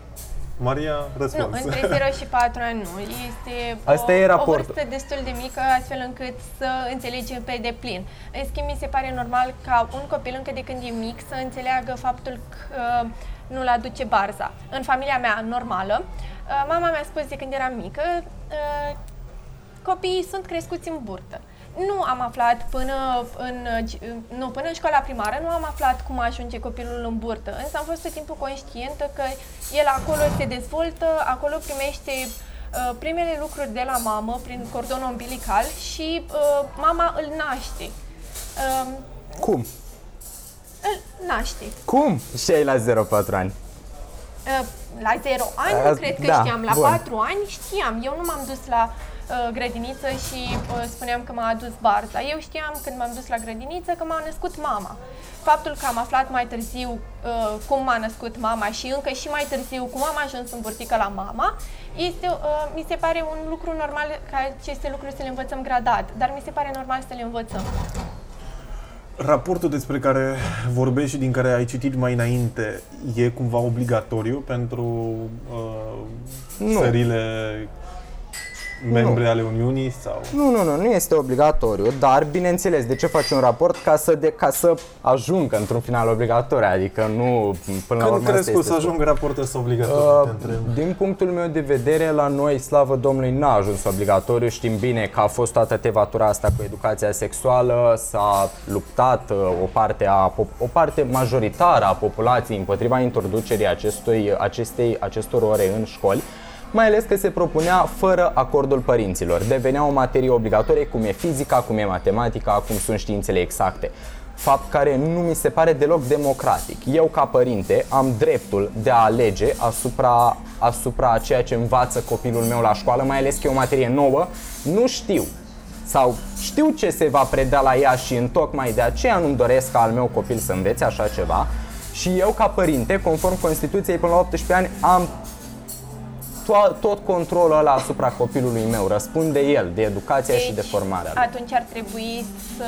Maria, Nu, răspuns. între 0 și 4 ani nu. Este Asta o, e o raportul. vârstă destul de mică, astfel încât să înțelegem pe deplin. În schimb, mi se pare normal ca un copil încă de când e mic să înțeleagă faptul că nu-l aduce barza. În familia mea normală, uh, mama mi-a spus de când eram mică, uh, copiii sunt crescuți în burtă. Nu am aflat până în, nu, până în școala primară, nu am aflat cum ajunge copilul în burtă, însă am fost tot timpul conștientă că el acolo se dezvoltă, acolo primește uh, primele lucruri de la mamă prin cordon umbilical și uh, mama îl naște. Uh, Cum? Îl naște. Cum? Și ai la 0-4 ani. Uh, la 0 ani A, nu cred că da, știam, la bun. 4 ani știam. Eu nu m-am dus la uh, grădiniță și uh, spuneam că m-a adus barza. Eu știam când m-am dus la grădiniță că m-a născut mama. Faptul că am aflat mai târziu uh, cum m-a născut mama și încă și mai târziu cum am ajuns în burtică la mama, este, uh, mi se pare un lucru normal ca aceste lucruri să le învățăm gradat, dar mi se pare normal să le învățăm. Raportul despre care vorbești și din care ai citit mai înainte e cumva obligatoriu pentru uh, Nu. țările membre ale Uniunii sau Nu, nu, nu, nu este obligatoriu, dar bineînțeles, de ce faci un raport ca să, de, ca să ajungă într-un final obligatoriu, adică nu până la când urmă crezi asta că o este să scopul. ajungă raportul ăsta obligatoriu? Uh, te întreb. din punctul meu de vedere, la noi, slavă Domnului, n-a ajuns obligatoriu. Știm bine că a fost toată tevatura asta cu educația sexuală, s-a luptat uh, o parte, a, pop- o parte majoritară a populației împotriva introducerii acestui, acestei, acestor ore în școli mai ales că se propunea fără acordul părinților. Devenea o materie obligatorie, cum e fizica, cum e matematica, cum sunt științele exacte. Fapt care nu mi se pare deloc democratic. Eu, ca părinte, am dreptul de a alege asupra, asupra a ceea ce învață copilul meu la școală, mai ales că e o materie nouă. Nu știu sau știu ce se va preda la ea și în tocmai de aceea nu-mi doresc ca al meu copil să învețe așa ceva. Și eu, ca părinte, conform Constituției, până la 18 ani, am to- tot controlul ăla asupra copilului meu. Răspunde el de educația și de formarea lui. atunci ar trebui să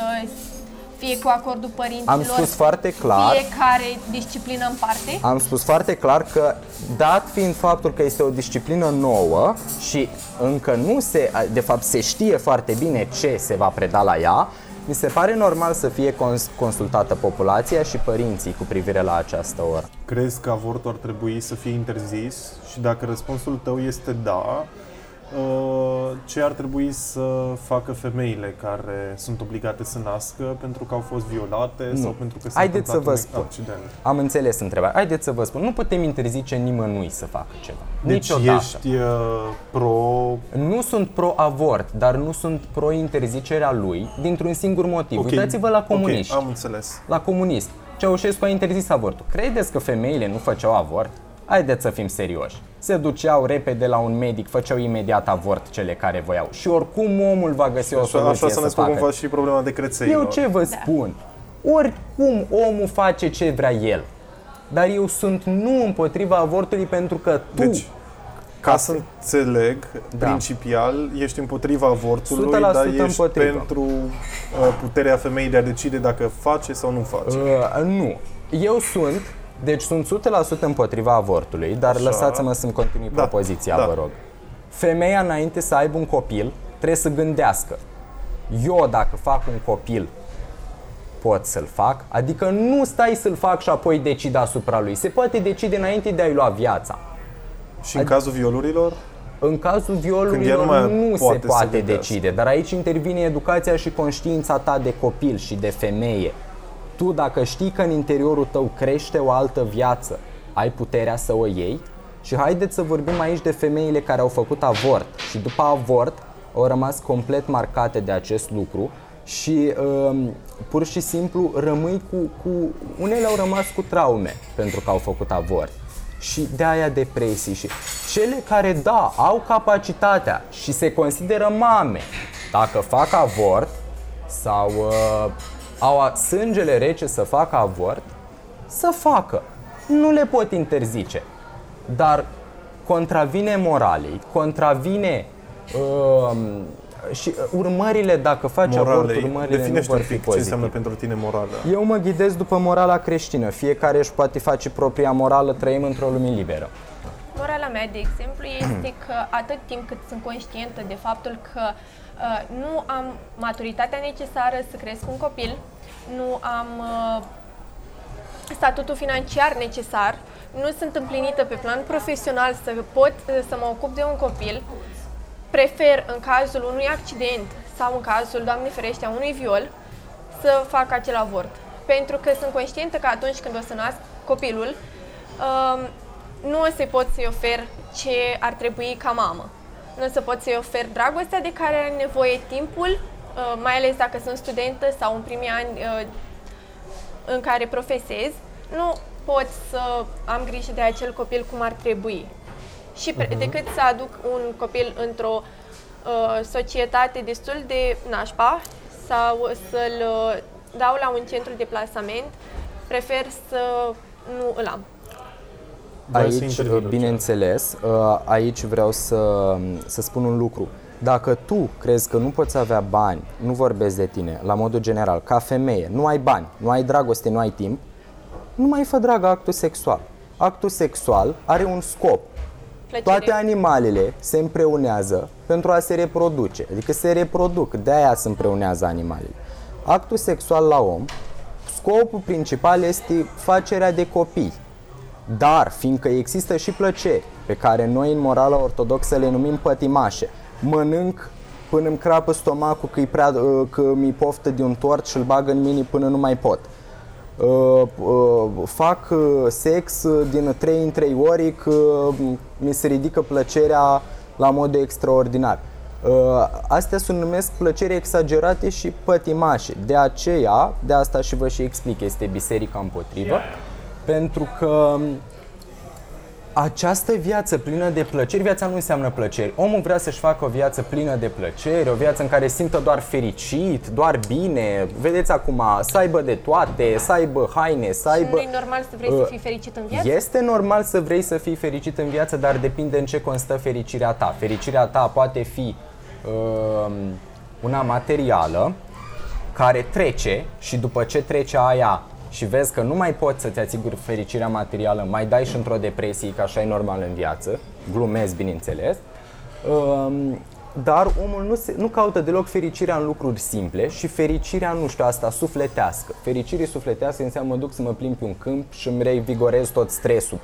fie cu acordul părinților Am spus foarte clar. fiecare disciplină în parte. Am spus foarte clar că, dat fiind faptul că este o disciplină nouă și încă nu se, de fapt se știe foarte bine ce se va preda la ea, mi se pare normal să fie cons- consultată populația și părinții cu privire la această oră. Crezi că avortul ar trebui să fie interzis? Și dacă răspunsul tău este da, uh, ce ar trebui să facă femeile care sunt obligate să nască pentru că au fost violate sau pentru că s-a Haideți să întâmplat vă un spun. accident? Am înțeles întrebarea. Haideți să vă spun, nu putem interzice nimănui să facă ceva. Deci Niciodată. ești uh, pro... Nu sunt pro-avort, dar nu sunt pro-interzicerea lui dintr-un singur motiv. Ok, Uitați-vă la comuniști. Ok, am înțeles. La comunism. Ceaușescu a interzis avortul. Credeți că femeile nu făceau avort? Haideți să fim serioși. Se duceau repede la un medic, făceau imediat avort cele care voiau. Și oricum omul va găsi o Așa, soluție așa să să ne spun facă. cumva și problema de creței. Eu ce vă spun? Oricum omul face ce vrea el. Dar eu sunt nu împotriva avortului pentru că tu Deci, ca să înțeleg, Da. principial, ești împotriva avortului, 100% dar ești împotrivă. pentru uh, puterea femeii de a decide dacă face sau nu face. Uh, nu. Eu sunt, deci sunt 100% împotriva avortului, dar Așa. lăsați-mă să-mi continui Da, propoziția, da. vă rog. Femeia, înainte să aibă un copil, trebuie să gândească. Eu, dacă fac un copil, pot să-l fac, adică nu stai să-l fac și apoi decid asupra lui. Se poate decide înainte de a-i lua viața. Și în cazul violurilor? În cazul Când el violurilor nu mai nu poate se să poate gândească. decide, dar aici intervine educația și conștiința ta de copil și de femeie. Tu dacă știi că în interiorul tău crește o altă viață, ai puterea să o iei? Și haideți să vorbim aici de femeile care au făcut avort. Și după avort au rămas complet marcate de acest lucru și um, pur și simplu rămâi cu, cu... Unele au rămas cu traume pentru că au făcut avort. Și de aia depresii și cele care da, au capacitatea și se consideră mame dacă fac avort sau uh, au a- sângele rece să facă avort, să facă. Nu le pot interzice. Dar contravine moralei, contravine uh, și urmările dacă faci avort, Moralei. urmările nu Definește vor un fi pic ce pozitive. înseamnă pentru tine morală. Eu mă ghidez după morala creștină. Fiecare își poate face propria morală, trăim într-o lume liberă. Morala mea, de exemplu, este că atât timp cât sunt conștientă de faptul că uh, nu am maturitatea necesară să cresc un copil, nu am uh, statutul financiar necesar, nu sunt împlinită pe plan profesional să pot uh, să mă ocup de un copil, prefer în cazul unui accident sau în cazul, Doamne ferește, a unui viol, să fac acel avort. Pentru că sunt conștientă că atunci când o să nasc copilul, um, nu o să pot să-i ofer ce ar trebui ca mamă. Nu o să pot să-i ofer dragostea de care are nevoie timpul, uh, mai ales dacă sunt studentă sau în primii ani uh, în care profesez, nu pot să am grijă de acel copil cum ar trebui. Și pre- decât să aduc un copil într-o uh, societate destul de nașpa sau să-l uh, dau la un centru de plasament, prefer să nu îl am. Vreau să Aici, intervin, Lucian. bineînțeles, uh, aici vreau să, să spun un lucru. Dacă tu crezi că nu poți avea bani, nu vorbesc de tine, la modul general, ca femeie, nu ai bani, nu ai dragoste, nu ai timp, nu mai fă dragă actul sexual. Actul sexual are un scop. Plăcere. Toate animalele se împreunează pentru a se reproduce, adică se reproduc, de aia se împreunează animalele. Actul sexual la om, scopul principal este facerea de copii. Dar, fiindcă există și plăceri pe care noi în morala ortodoxă le numim pătimașe, mănânc până îmi crapă stomacul că, prea, că mi poftă de un tort și îl bag în mine până nu mai pot. Uh, uh, fac uh, sex uh, din 3 în 3 ori că mi se ridică plăcerea la modul extraordinar. Uh, Astea se numesc plăceri exagerate și pătimașe. De aceea, de asta și vă și explic, este biserica împotrivă, pentru că această viață plină de plăceri, viața nu înseamnă plăceri. Omul vrea să-și facă o viață plină de plăceri, o viață în care simtă doar fericit, doar bine. Vedeți acum, să aibă de toate, să aibă haine, să aibă... Nu e normal să vrei să Uh, fii fericit în viață? Este normal să vrei să fii fericit în viață, dar depinde în ce constă fericirea ta. Fericirea ta poate fi um, una materială, care trece și după ce trece aia și vezi că nu mai poți să-ți asiguri fericirea materială, mai dai și într-o depresie, că așa e normal în viață, glumesc bineînțeles, um, dar omul nu, se, nu caută deloc fericirea în lucruri simple și fericirea, nu știu, asta sufletească. Fericirea sufletească înseamnă mă duc să mă plimb pe un câmp și îmi revigorez tot stresul.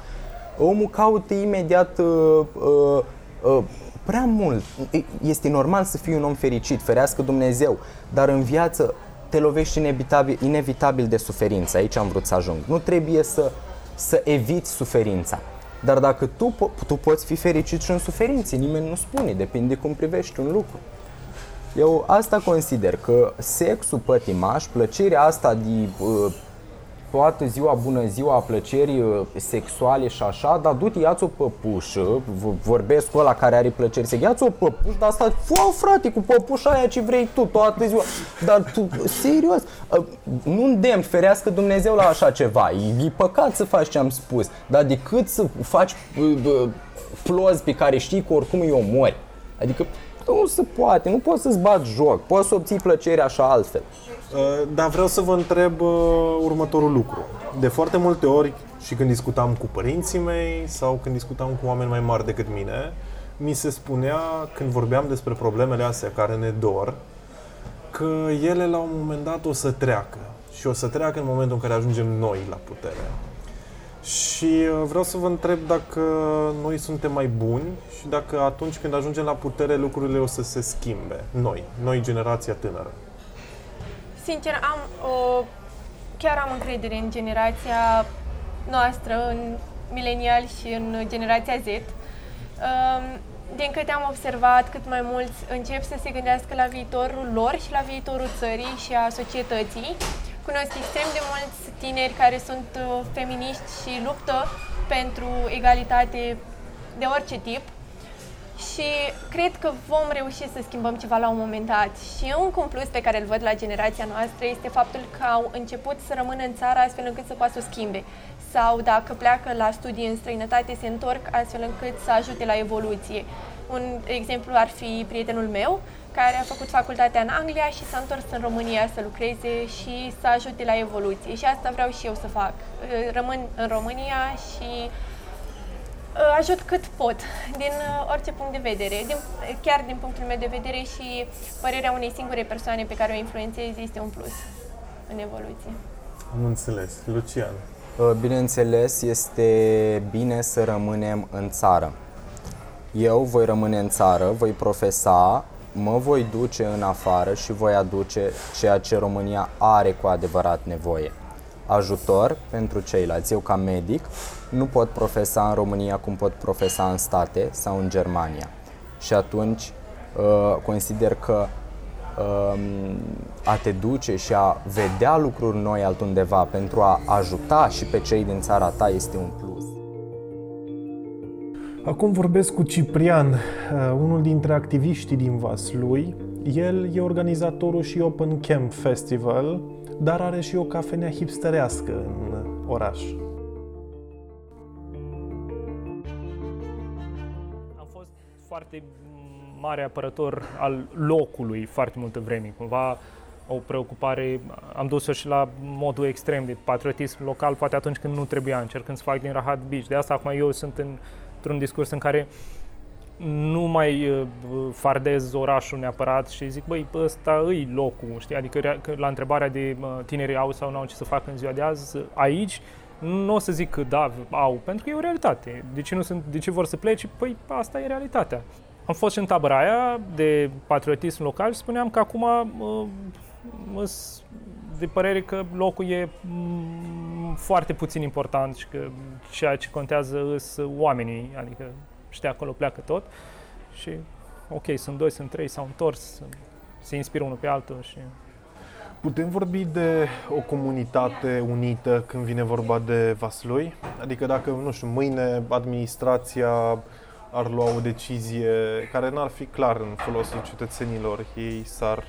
Omul caută imediat uh, uh, uh, prea mult. Este normal să fii un om fericit, ferească Dumnezeu, dar în viață te lovești inevitabil, inevitabil de suferință. Aici am vrut să ajung. Nu trebuie să, să eviți suferința. Dar dacă tu, po- tu poți fi fericit și în suferințe, nimeni nu spune, depinde cum privești un lucru. Eu asta consider că sexul pătimaș, plăcerea asta de uh, toată ziua, bună ziua, plăceri uh, sexuale și așa, dar du-te, ia-ți o păpușă, v- vorbesc cu ăla care are plăceri sexuale, ia-ți o păpușă, dar asta, fă, frate, cu păpușa aia ce vrei tu toată ziua, dar tu, serios, uh, nu îndemn, ferească Dumnezeu la așa ceva, e, e păcat să faci ce am spus, dar decât să faci uh, uh, plozi pe care știi că oricum îi omori, adică nu se poate, nu poți să-ți bați joc, poți să obții plăcere așa altfel. Uh, Dar vreau să vă întreb uh, următorul lucru. De foarte multe ori, și când discutam cu părinții mei sau când discutam cu oameni mai mari decât mine, mi se spunea, când vorbeam despre problemele astea care ne dor, că ele la un moment dat o să treacă. și o să treacă în momentul în care ajungem noi la putere. Și uh, vreau să vă întreb dacă noi suntem mai buni și dacă atunci când ajungem la putere lucrurile o să se schimbe. Noi, noi generația tânără. Sincer, am o, chiar am încredere în generația noastră, în mileniali și în generația Z. Um, din câte am observat, cât mai mulți încep să se gândească la viitorul lor și la viitorul țării și a societății. Cunosc extrem de mulți tineri care sunt uh, feminiști și luptă pentru egalitate de orice tip și cred că vom reuși să schimbăm ceva la un moment dat. Și încă un plus pe care îl văd la generația noastră este faptul că au început să rămână în țară astfel încât să poată să o schimbe. Sau dacă pleacă la studii în străinătate, se întorc astfel încât să ajute la evoluție. Un exemplu ar fi prietenul meu, care a făcut facultatea în Anglia și s-a întors în România să lucreze și să ajute la evoluție. Și asta vreau și eu să fac. Rămân în România și Uh, ajut cât pot, din uh, orice punct de vedere. Din, chiar din punctul meu de vedere și părerea unei singure persoane pe care o influențez este un plus în evoluție. Am înțeles. Lucian. Uh, bineînțeles, este bine să rămânem în țară. Eu voi rămâne în țară, voi profesa, mă voi duce în afară și voi aduce ceea ce România are cu adevărat nevoie ajutor pentru ceilalți. Eu ca medic nu pot profesa în România cum pot profesa în state sau în Germania. Și atunci uh, consider că um, a te duce și a vedea lucruri noi altundeva pentru a ajuta și pe cei din țara ta este un plus. Acum vorbesc cu Ciprian, uh, unul dintre activiștii din Vaslui. El e organizatorul și Open Camp Festival, dar are și o cafenea hipsterească în oraș. Foarte mare apărător al locului foarte multă vreme. Cumva o preocupare, am dus-o și la modul extrem de patriotism local, poate atunci când nu trebuia, încercând să fac din Rahat Beach. De asta acum eu sunt în, într-un discurs în care nu mai uh, fardez orașul neapărat și zic, băi, ăsta îi locul, știi? Adică la întrebarea de tineri au sau nu au ce să facă în ziua de azi, aici, nu o să zic că da, au, pentru că e o realitate. De ce, nu sunt, de ce vor să plece? Păi asta e realitatea. Am fost și în tabăra aia de patriotism local și spuneam că acum uh, de părere că locul e foarte puțin important și că ceea ce contează sunt oamenii, adică și de acolo pleacă tot. Și ok, sunt doi, sunt trei, s-au întors, se inspiră unul pe altul și... Putem vorbi de o comunitate unită când vine vorba de Vaslui? Adică dacă, nu știu, mâine administrația ar lua o decizie care n-ar fi clar în folosul cetățenilor, ei s-ar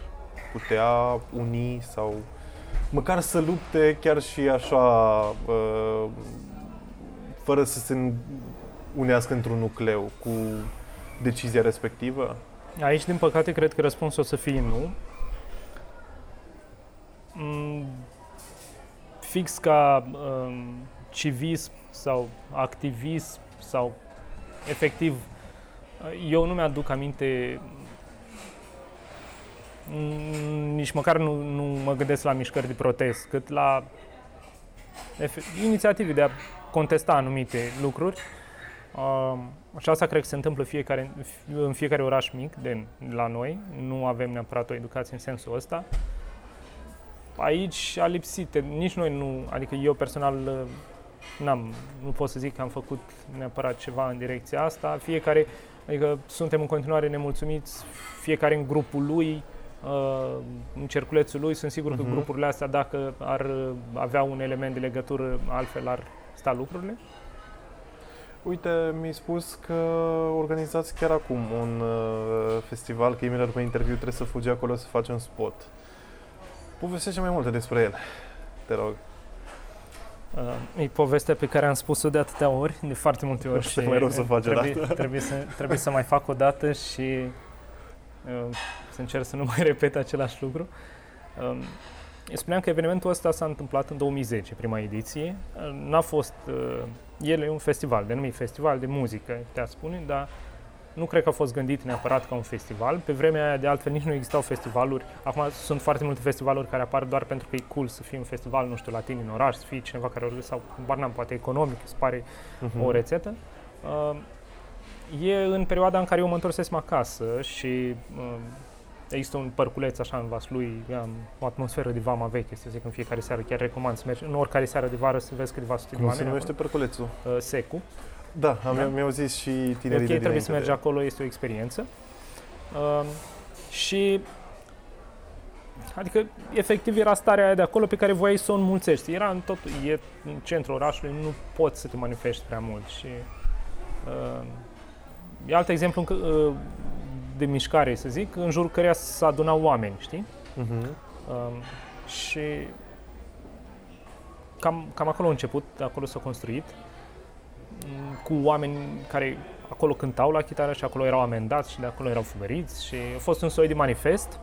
putea uni sau măcar să lupte chiar și așa, fără să se unească într-un nucleu cu decizia respectivă? Aici, din păcate, cred că răspunsul o să fie nu. Mm, fix ca um, civism sau activism sau efectiv, eu nu mi-aduc aminte mm, nici măcar nu, nu mă gândesc la mișcări de protest, cât la inițiative de a contesta anumite lucruri și asta cred că se întâmplă fiecare, în fiecare oraș mic de la noi. Nu avem neapărat o educație în sensul ăsta. Aici a lipsit, nici noi nu, adică eu personal n-am, nu pot să zic că am făcut neapărat ceva în direcția asta. Fiecare, adică suntem în continuare nemulțumiți, fiecare în grupul lui, în cerculețul lui. Sunt sigur uh-huh. că mhm. grupurile astea, dacă ar avea un element de legătură, altfel ar sta lucrurile. Uite, mi-ai spus că organizați chiar acum un uh, festival, că imediat după interviu trebuie să fugi acolo să faci un spot. Povestește mai multe despre el, te rog. Uh, e povestea pe care am spus-o de atâtea ori, de foarte multe ori. [laughs] și mai rău să faci trebuie, odată. [laughs] Trebuie să, trebuie să mai fac o dată și uh, să încerc să nu mai [laughs] repet același lucru. Uh, spuneam că evenimentul ăsta s-a întâmplat în 2010, prima ediție. N-a fost... Uh, el e un festival, denumit festival de muzică, putea spune, dar nu cred că a fost gândit neapărat ca un festival. Pe vremea aia, de altfel, [laughs] nici nu existau festivaluri. Acum sunt foarte multe festivaluri care apar doar pentru că e cool să fie un festival, nu știu, latin în oraș, să fie cineva care organizează, sau, bar n-am, poate economic, să pare Mhm. o rețetă. Uh, e în perioada în care eu mă întorsesem acasă și uh, există un părculeț așa în Vaslui, am o atmosferă de vama veche, să zic, în fiecare seară. Chiar recomand să mergi în oricare seară de vară să vezi câteva sute de Cum se oameni. numește perculețul? acolo. Uh, Secu. Da, am, Da. mi-au zis și tinerii Ok, de trebuie dinainte să mergi de- acolo, este o experiență. Uh, și Adică, efectiv, era starea aia de acolo pe care voiai să o înmulțești. Era în tot, e în centrul orașului, nu poți să te manifesti prea mult. Și, uh, e alt exemplu încă, uh, de mișcare, să zic, în jurul căreia s adunau oameni, știi? Mhm. Um, și cam, cam acolo a început, acolo s-a construit, m, cu oameni care acolo cântau la chitară și acolo erau amendați și de acolo erau fugăriți și a fost un soi de manifest.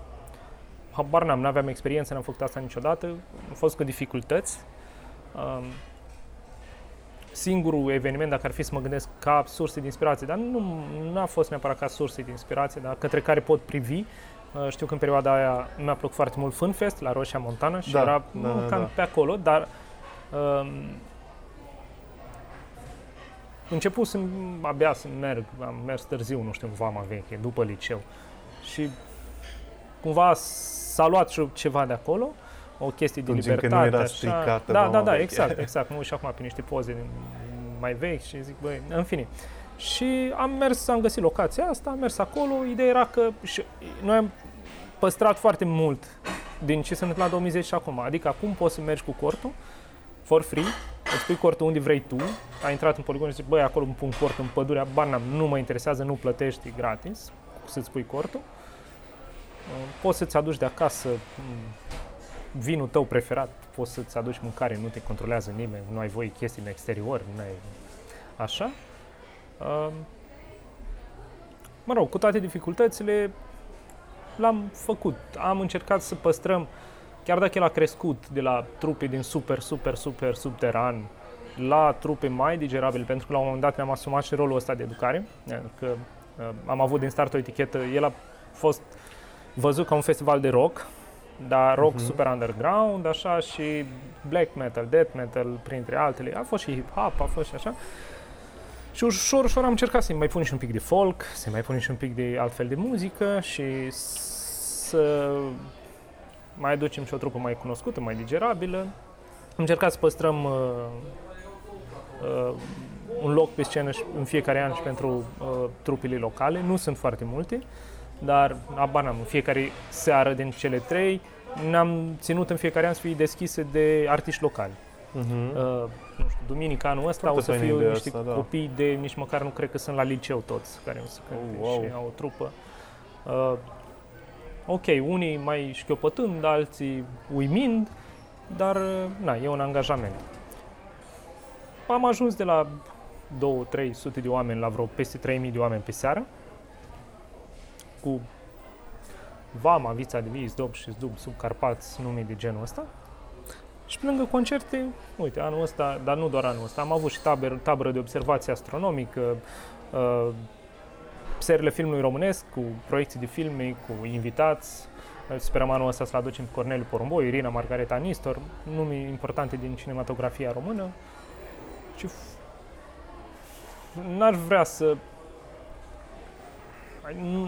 Habar n-am, n-aveam experiență, n-am făcut asta niciodată, au fost cu dificultăți. Um, singurul eveniment, dacă ar fi să mă gândesc ca surse de inspirație, dar nu nu a fost neapărat ca surse de inspirație, dar către care pot privi, Uh, Știu că în perioada aia mi-a plăcut foarte mult Funfest la Roșia Montană și Da, era da, nu, da, cam da. pe acolo, dar um, început să abia să merg, am mers târziu, nu știu, în Vama Veche, după liceu. Și cumva s-a luat și ceva de acolo, o chestie de Atunci încă nu libertate. era așa. stricată Da, Vama da, da, Veche. exact, [laughs] exact. Mă uit și acum pe niște poze mai vechi și zic, băi, în fine. Și am mers, am găsit locația asta, am mers acolo. Ideea era că și noi am păstrat foarte mult din ce se întâmplă la 2010 și acum. Adică acum poți să mergi cu cortul, for free, îți pui cortul unde vrei tu, ai intrat în poligon și zici, băi, acolo îmi pun cort în pădurea, bani nu mă interesează, nu plătești, e gratis, să-ți pui cortul. Uh, Poți să-ți aduci de acasă mm, vinul tău preferat, poți să-ți aduci mâncare, nu te controlează nimeni, nu ai voie chestii în exterior, nu ai... Așa. Uh, Mă rog, cu toate dificultățile, l-am făcut. Am încercat să păstrăm, chiar dacă el a crescut de la trupe din super, super, super subteran la trupe mai digerabile, pentru că la un moment dat ne-am asumat și rolul ăsta de educare, că uh, am avut din start o etichetă, el a fost văzut ca un festival de rock, dar rock Mhm. super underground, așa, și black metal, death metal, printre altele. A fost și hip-hop, a fost și așa. Și ușor, ușor am încercat să-i mai pun și un pic de folk, să-i mai pun și un pic de altfel de muzică și să mai aducem și o trupă mai cunoscută, mai digerabilă. Am încercat să păstrăm uh, uh, un loc pe scenă și în fiecare an și pentru uh, trupele locale. Nu sunt foarte multe, dar abar n-am, în fiecare seară din cele trei ne-am ținut în fiecare an să fie deschise de artiști locali. Mhm. Uh, nu știu, duminica anul ăsta Foarte o să faină fie ideea niște asta, da. copii de nici măcar nu cred că sunt la liceu toți care o să cânte Oh, wow. și au o trupă. Uh, ok, unii mai șchiopătând, alții uimind, dar uh, na, e un angajament. Am ajuns de la 2-300 de oameni la vreo peste 3000 de oameni pe seară cu Vama, Vița de Vii, Zdob și Zdub, sub Carpați, nume de genul ăsta. Și pe lângă concerte, uite, anul ăsta, dar nu doar anul ăsta, am avut și tabără, tabără de observație astronomică, uh, serile filmului românesc, cu proiecții de filme, cu invitați. Sperăm anul ăsta să-l aducem pe Corneliu Porumboi, Irina Margareta Nistor, nume importante din cinematografia română. Și f- n-aș vrea să...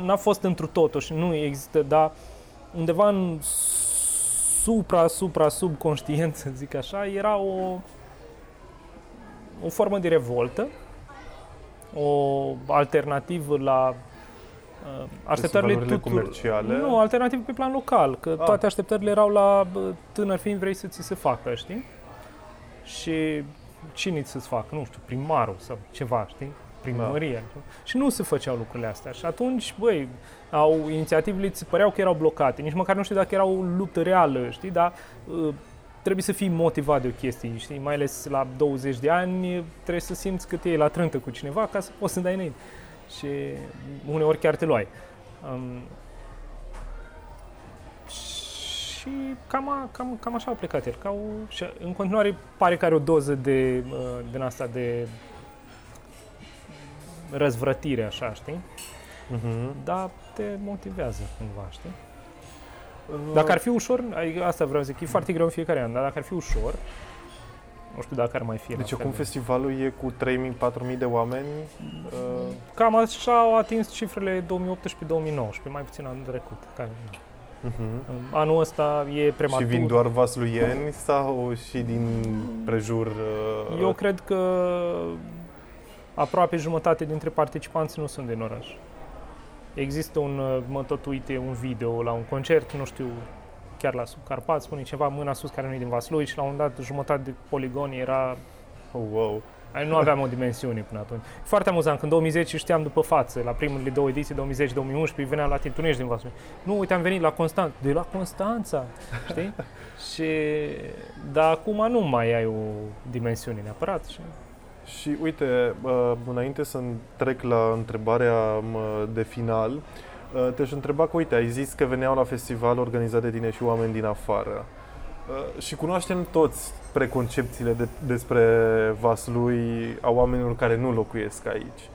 N-a fost întru totul și nu există, dar undeva în supra, supra, subconștient, să zic așa, era o, o formă de revoltă, o alternativă la uh, așteptările Festivalurile tuturor. comerciale? Nu, alternativ pe plan local, că Ah. toate așteptările erau la bă, tânăr fiind vrei să ți se facă, știi? Și cine să-ți facă, nu știu, primarul sau ceva, știi? Primăria. Da. Și nu se făceau lucrurile astea. Și atunci, băi, au, inițiativele ți păreau că erau blocate. Nici măcar nu știu dacă era o luptă reală, știi? Dar uh, trebuie să fii motivat de o chestie, știi? Mai ales la 20 de ani trebuie să simți că te iei la trântă cu cineva ca să poți să dai înainte. Și uneori chiar te luai. Um, și cam, a, cam, cam așa a plecat el. Ca o, și în continuare pare că are o doză de, uh, din asta de răzvrătire, așa, știi? Mhm. dar te motivează cumva, știi? Uh, Dacă ar fi ușor, adică asta vreau să zic, e foarte greu în fiecare an, dar dacă ar fi ușor, nu știu dacă ar mai fi. la Deci fel acum de- festivalul e cu 3.000-4.000 de oameni. Uh, Cam așa au atins cifrele 2018-2019, mai puțin anul trecut. Care, uh-huh. anul ăsta e prematur. Și vin doar vasluieni sau și din prejur? uh, Eu cred că aproape jumătate dintre participanți nu sunt din oraș. Există un, uh, mă tot uite, un video la un concert, nu știu, chiar la Subcarpați, spune ceva, mâna sus care nu e din Vaslui și la un dat jumătate de poligoni era Oh, wow. Ai, nu aveam o dimensiune până atunci. Foarte amuzant, când 2010 știam după față, la primele două ediții, 2010-2011, veneam la tine, tu nu ești din Vaslui. Nu, uite, am venit la Constanța. De la Constanța, știi? [laughs] și, dar acum nu mai ai o dimensiune neapărat. Și, Și uite, uh, înainte să trec la întrebarea mă, de final, uh, te-aș întreba că, uite, ai zis că veneau la festival organizat de tine și oameni din afară. Uh, Și cunoaștem toți preconcepțiile de, despre Vaslui a oamenilor care nu locuiesc aici.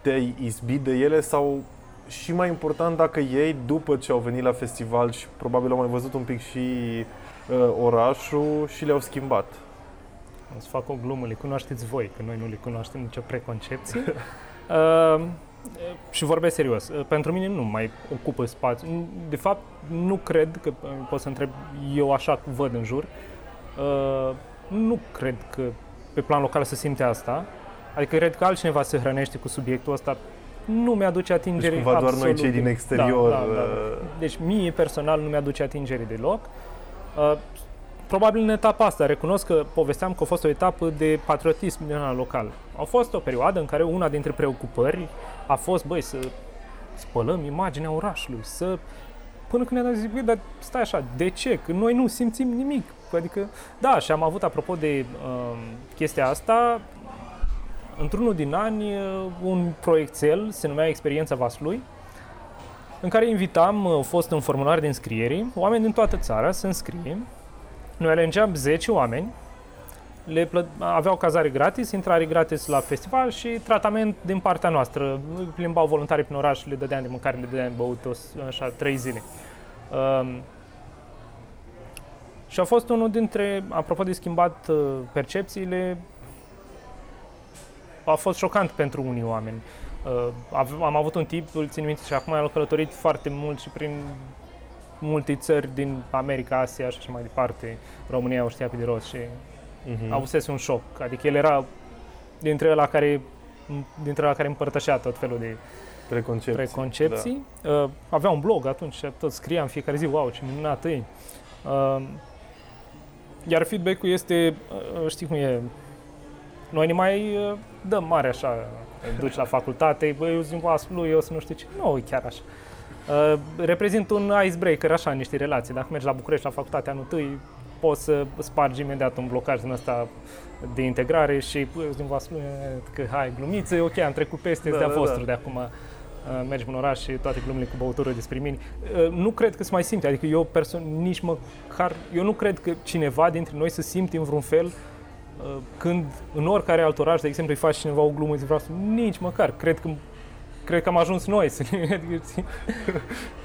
Te-ai izbit de ele sau și mai important dacă ei, după ce au venit la festival și probabil au mai văzut un pic și uh, orașul și le-au schimbat? O să fac o glumă, le cunoașteți voi, că noi nu le cunoaștem nicio preconcepție. [laughs] uh, și vorbesc serios. Uh, Pentru mine nu mai ocupă spațiu. De fapt, nu cred că, uh, pot să întreb eu așa văd în jur, uh, nu cred că pe plan local se simte asta. Adică cred că altcineva se hrănește cu subiectul ăsta. Nu mi-aduce atingere Deci cumva doar noi absolut cei din de- exterior, Da, da, da, da. uh, Deci mie personal nu mi-aduce atingere deloc. Uh, probabil în etapa asta, recunosc că povesteam că a fost o etapă de patriotism din ăla local. A fost o perioadă în care una dintre preocupări a fost, băi, să spălăm imaginea orașului, să... Până când ne-am zis, băi, dar stai așa, de ce? Că noi nu simțim nimic. Adică, da, și am avut, apropo de uh, chestia asta, într-unul din ani, uh, un proiectel, se numea Experiența Vaslui, în care invitam, uh, fost un formular de înscriere, oameni din toată țara să înscrie. Noi alengeam 10 oameni, le plă- aveau cazare gratis, intrare gratis la festival și tratament din partea noastră. Plimbau voluntari prin oraș, le dădeam de mâncare, le dădeam de băut, o s- așa, trei zile. Um, și a fost unul dintre, apropo de schimbat uh, percepțiile, a fost șocant pentru unii oameni. Uh, ave- am avut un tip, îl țin minte și acum a călătorit foarte mult și prin multe țări din America, Asia și așa mai departe. România o știa pe de rost și Mhm. avusese un șoc. Adică el era dintre ăla care dintre ăla care împărtășea tot felul de preconcepții. preconcepții. Uh, avea un blog atunci și tot scria în fiecare zi, wow, ce minunat e. Uh, iar feedback-ul este, uh, știi cum e, noi ne mai uh, dăm mare așa, te duci la facultate, băi, eu zic lui, eu să nu știu ce, nu e chiar așa. Uh, reprezint un icebreaker, așa, în niște relații. Dacă mergi la București, la facultatea anul tâi, poți să spargi imediat un blocaj din ăsta de integrare și băi, eu zic lui, că hai, glumițe, ok, am trecut peste, Da, da, de-a da, vostru da. de acum uh, mergi în oraș și toate glumele cu băutură despre mine. Uh, Nu cred că se mai simte, adică eu person, nici măcar, eu nu cred că cineva dintre noi să simte în vreun fel uh, când în oricare alt oraș, de exemplu, îi faci cineva o glumă, îți vreau să, nici măcar, cred că cred că am ajuns noi să ne, adică, știi?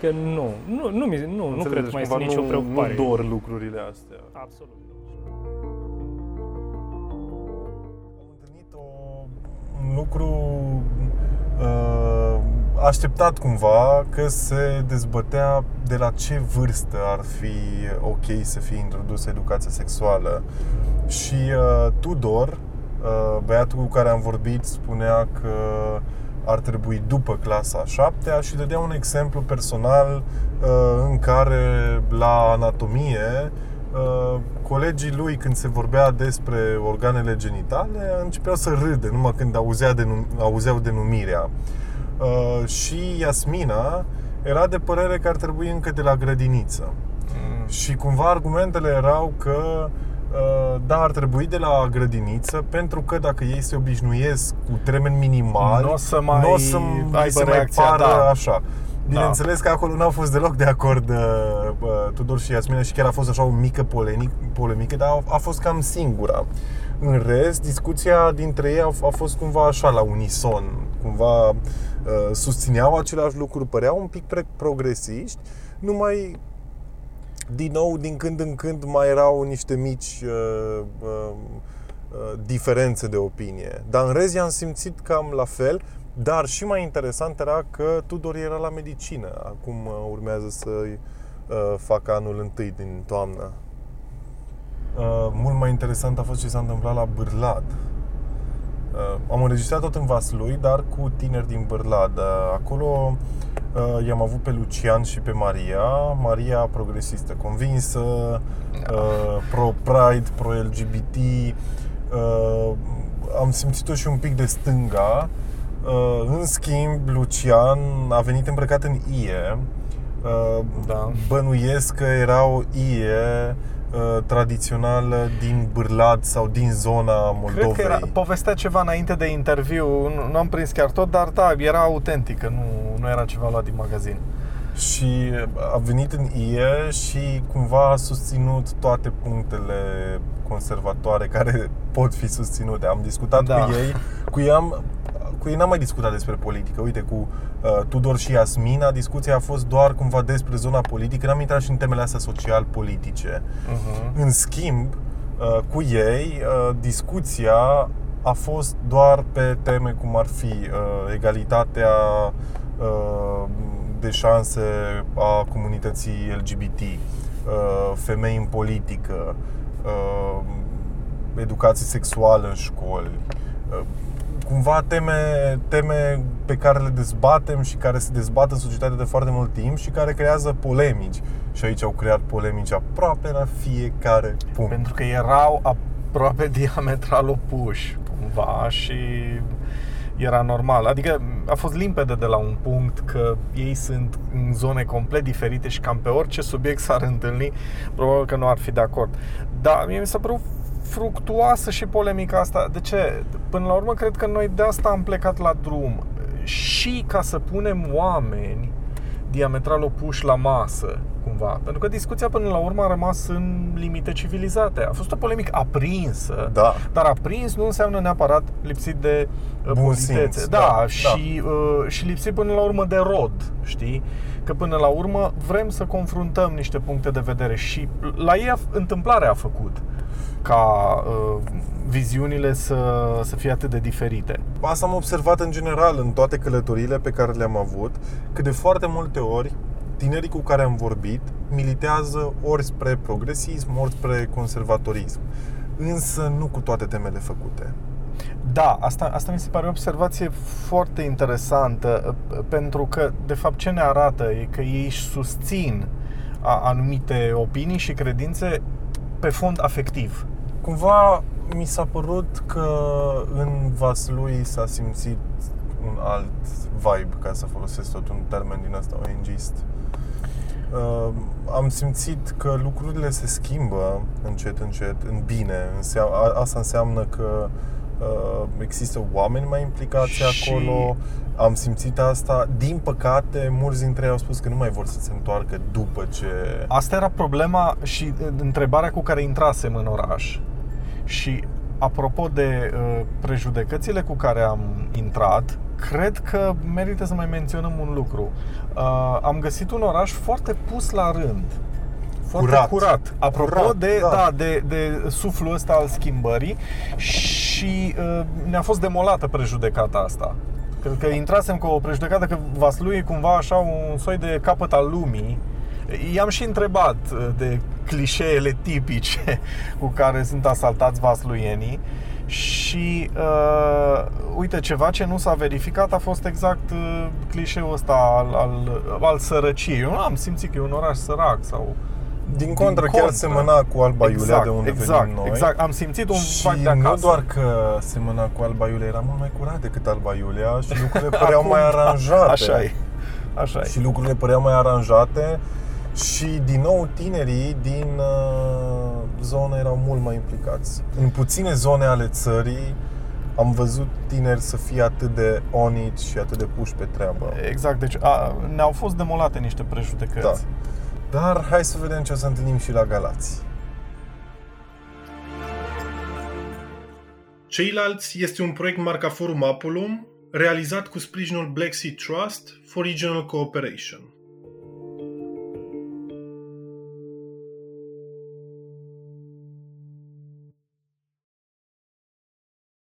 că nu, nu, nu, mi- nu, nu Înțeleg, cred că deci mai cumva este nicio nu, preocupare. Nu dor lucrurile astea. Absolut. Am întâlnit o, un lucru uh, așteptat cumva că se dezbătea de la ce vârstă ar fi ok să fie introdusă educația sexuală. Și uh, Tudor, uh, băiatul cu care am vorbit, spunea că ar trebui după clasa 7 și dădea un exemplu personal uh, în care la anatomie uh, colegii lui când se vorbea despre organele genitale începeau să râde numai când auzea denum- auzeau denumirea. Uh, și Iasmina era de părere că ar trebui încă de la grădiniță. Mm. Și cumva argumentele erau că uh, da, ar trebui de la grădiniță pentru că dacă ei se obișnuiesc cu termeni minimali, N-o să mai n-o să aibă aibă se mai reacția pară ta. așa. Bineînțeles că acolo n-au fost deloc de acord uh, uh, Tudor și Iasmina și chiar a fost așa o mică polemic, polemică, dar a, a fost cam singura. În rest, discuția dintre ei a, a fost cumva așa la unison, cumva uh, susțineau același lucruri, păreau un pic pre- progresiști, numai din nou, din când în când mai erau niște mici uh, uh, uh, diferențe de opinie. Dar în rest i-am simțit cam la fel, dar și mai interesant era că Tudor era la medicină. Acum uh, urmează să uh, facă anul întâi din toamnă. Uh, mult mai interesant a fost ce s-a întâmplat la Bârlad. Uh, am înregistrat tot în Vaslui, dar cu tineri din Bârlad. Uh, acolo uh, i-am avut pe Lucian și pe Maria. Maria progresistă, convinsă, uh, pro-Pride, pro-LGBT. Uh, am simțit-o și un pic de stânga. Uh, în schimb, Lucian a venit îmbrăcat în IE. Uh, Da. Bănuiesc că era o IE uh, tradițională din Bârlad sau din zona Moldovei. Cred că era, povestea ceva înainte de interviu, nu, nu am prins chiar tot, dar da, era autentică, nu, nu era ceva luat din magazin. și a venit în IE și cumva a susținut toate punctele conservatoare care [laughs] pot fi susținute. Am discutat Da. cu ei, cu ei am cu ei n-am mai discutat despre politică. Uite, cu uh, Tudor și Asmina, discuția a fost doar cumva despre zona politică, n-am intrat și în temele astea social-politice. Uh-huh. În schimb, uh, cu ei, uh, discuția a fost doar pe teme cum ar fi uh, egalitatea uh, de șanse a comunității LGBT, uh, femei în politică, uh, educație sexuală în școli, uh, cumva teme, teme pe care le dezbatem și care se dezbat în societate de foarte mult timp și care creează polemici. Și aici au creat polemici aproape la fiecare punct. Pentru că erau aproape diametral opuși, cumva, și era normal. Adică a fost limpede de la un punct că ei sunt în zone complet diferite și cam pe orice subiect s-ar întâlni, probabil că nu ar fi de acord. Dar mie mi s-a părut fructuoasă și polemica asta. De ce? Până la urmă, cred că noi de asta am plecat la drum. Și ca să punem oameni diametral opuși la masă, cumva. Pentru că discuția până la urmă a rămas în limite civilizate. A fost o polemică aprinsă, Da. dar aprins nu înseamnă neapărat lipsit de uh, Bun politețe. simț, da, da, și, uh, și lipsit până la urmă de rod, știi? Că până la urmă vrem să confruntăm niște puncte de vedere și la ei a, întâmplarea a făcut ca uh, viziunile să, să fie atât de diferite. Asta am observat în general în toate călătoriile pe care le-am avut, că de foarte multe ori tinerii cu care am vorbit militează ori spre progresism, ori spre conservatorism. Însă nu cu toate temele făcute. Da, asta, asta mi se pare o observație foarte interesantă, uh, pentru că, de fapt, ce ne arată e că ei își susțin a- anumite opinii și credințe pe fond afectiv. Cumva mi s-a părut că în Vaslui s-a simțit un alt vibe, ca să folosesc tot un termen din asta ONGist. Uh, am simțit că lucrurile se schimbă încet, încet, în bine. Însea- a- Asta înseamnă că uh, există oameni mai implicați Și- acolo. Am simțit asta. Din păcate, mulți dintre ei au spus că nu mai vor să se întoarcă după ce... Asta era problema și uh, întrebarea cu care intrasem în oraș. Și apropo de uh, prejudecățile cu care am intrat, cred că merită să mai menționăm un lucru. Uh, am găsit un oraș foarte pus la rând. Foarte Curat. curat. Apropo Curat, de, da. da. de, de suflul ăsta al schimbării și uh, ne-a fost demolată prejudecata asta. Cred că intrasem cu o prejudecată că Vaslui e cumva așa un soi de capăt al lumii. I-am și întrebat uh, de clișeele tipice [laughs] cu care sunt asaltați vasluienii și uh, uite, ceva ce nu s-a verificat a fost exact uh, clișeul ăsta al, al, al sărăciei. Eu nu am simțit că e un oraș sărac sau Din contră, chiar semăna cu Alba Iulia, exact, de unde exact, venim noi. Exact, am simțit un Și vibe de nu acasă. doar că semăna cu Alba Iulia, era mult mai curat decât Alba Iulia și lucrurile [laughs] păreau Acum, mai da, aranjate. Așa e. Așa e. Și lucrurile păreau mai aranjate și din nou tinerii din uh, zonă erau mult mai implicați. În puține zone ale țării am văzut tineri să fie atât de onici și atât de puși pe treabă. Exact, deci a, ne-au fost demolate niște prejudecăți. Da. Dar hai să vedem ce o să întâlnim și la Galați. Ceilalți este un proiect marca Forum Apulum, realizat cu sprijinul Black Sea Trust for Regional Cooperation.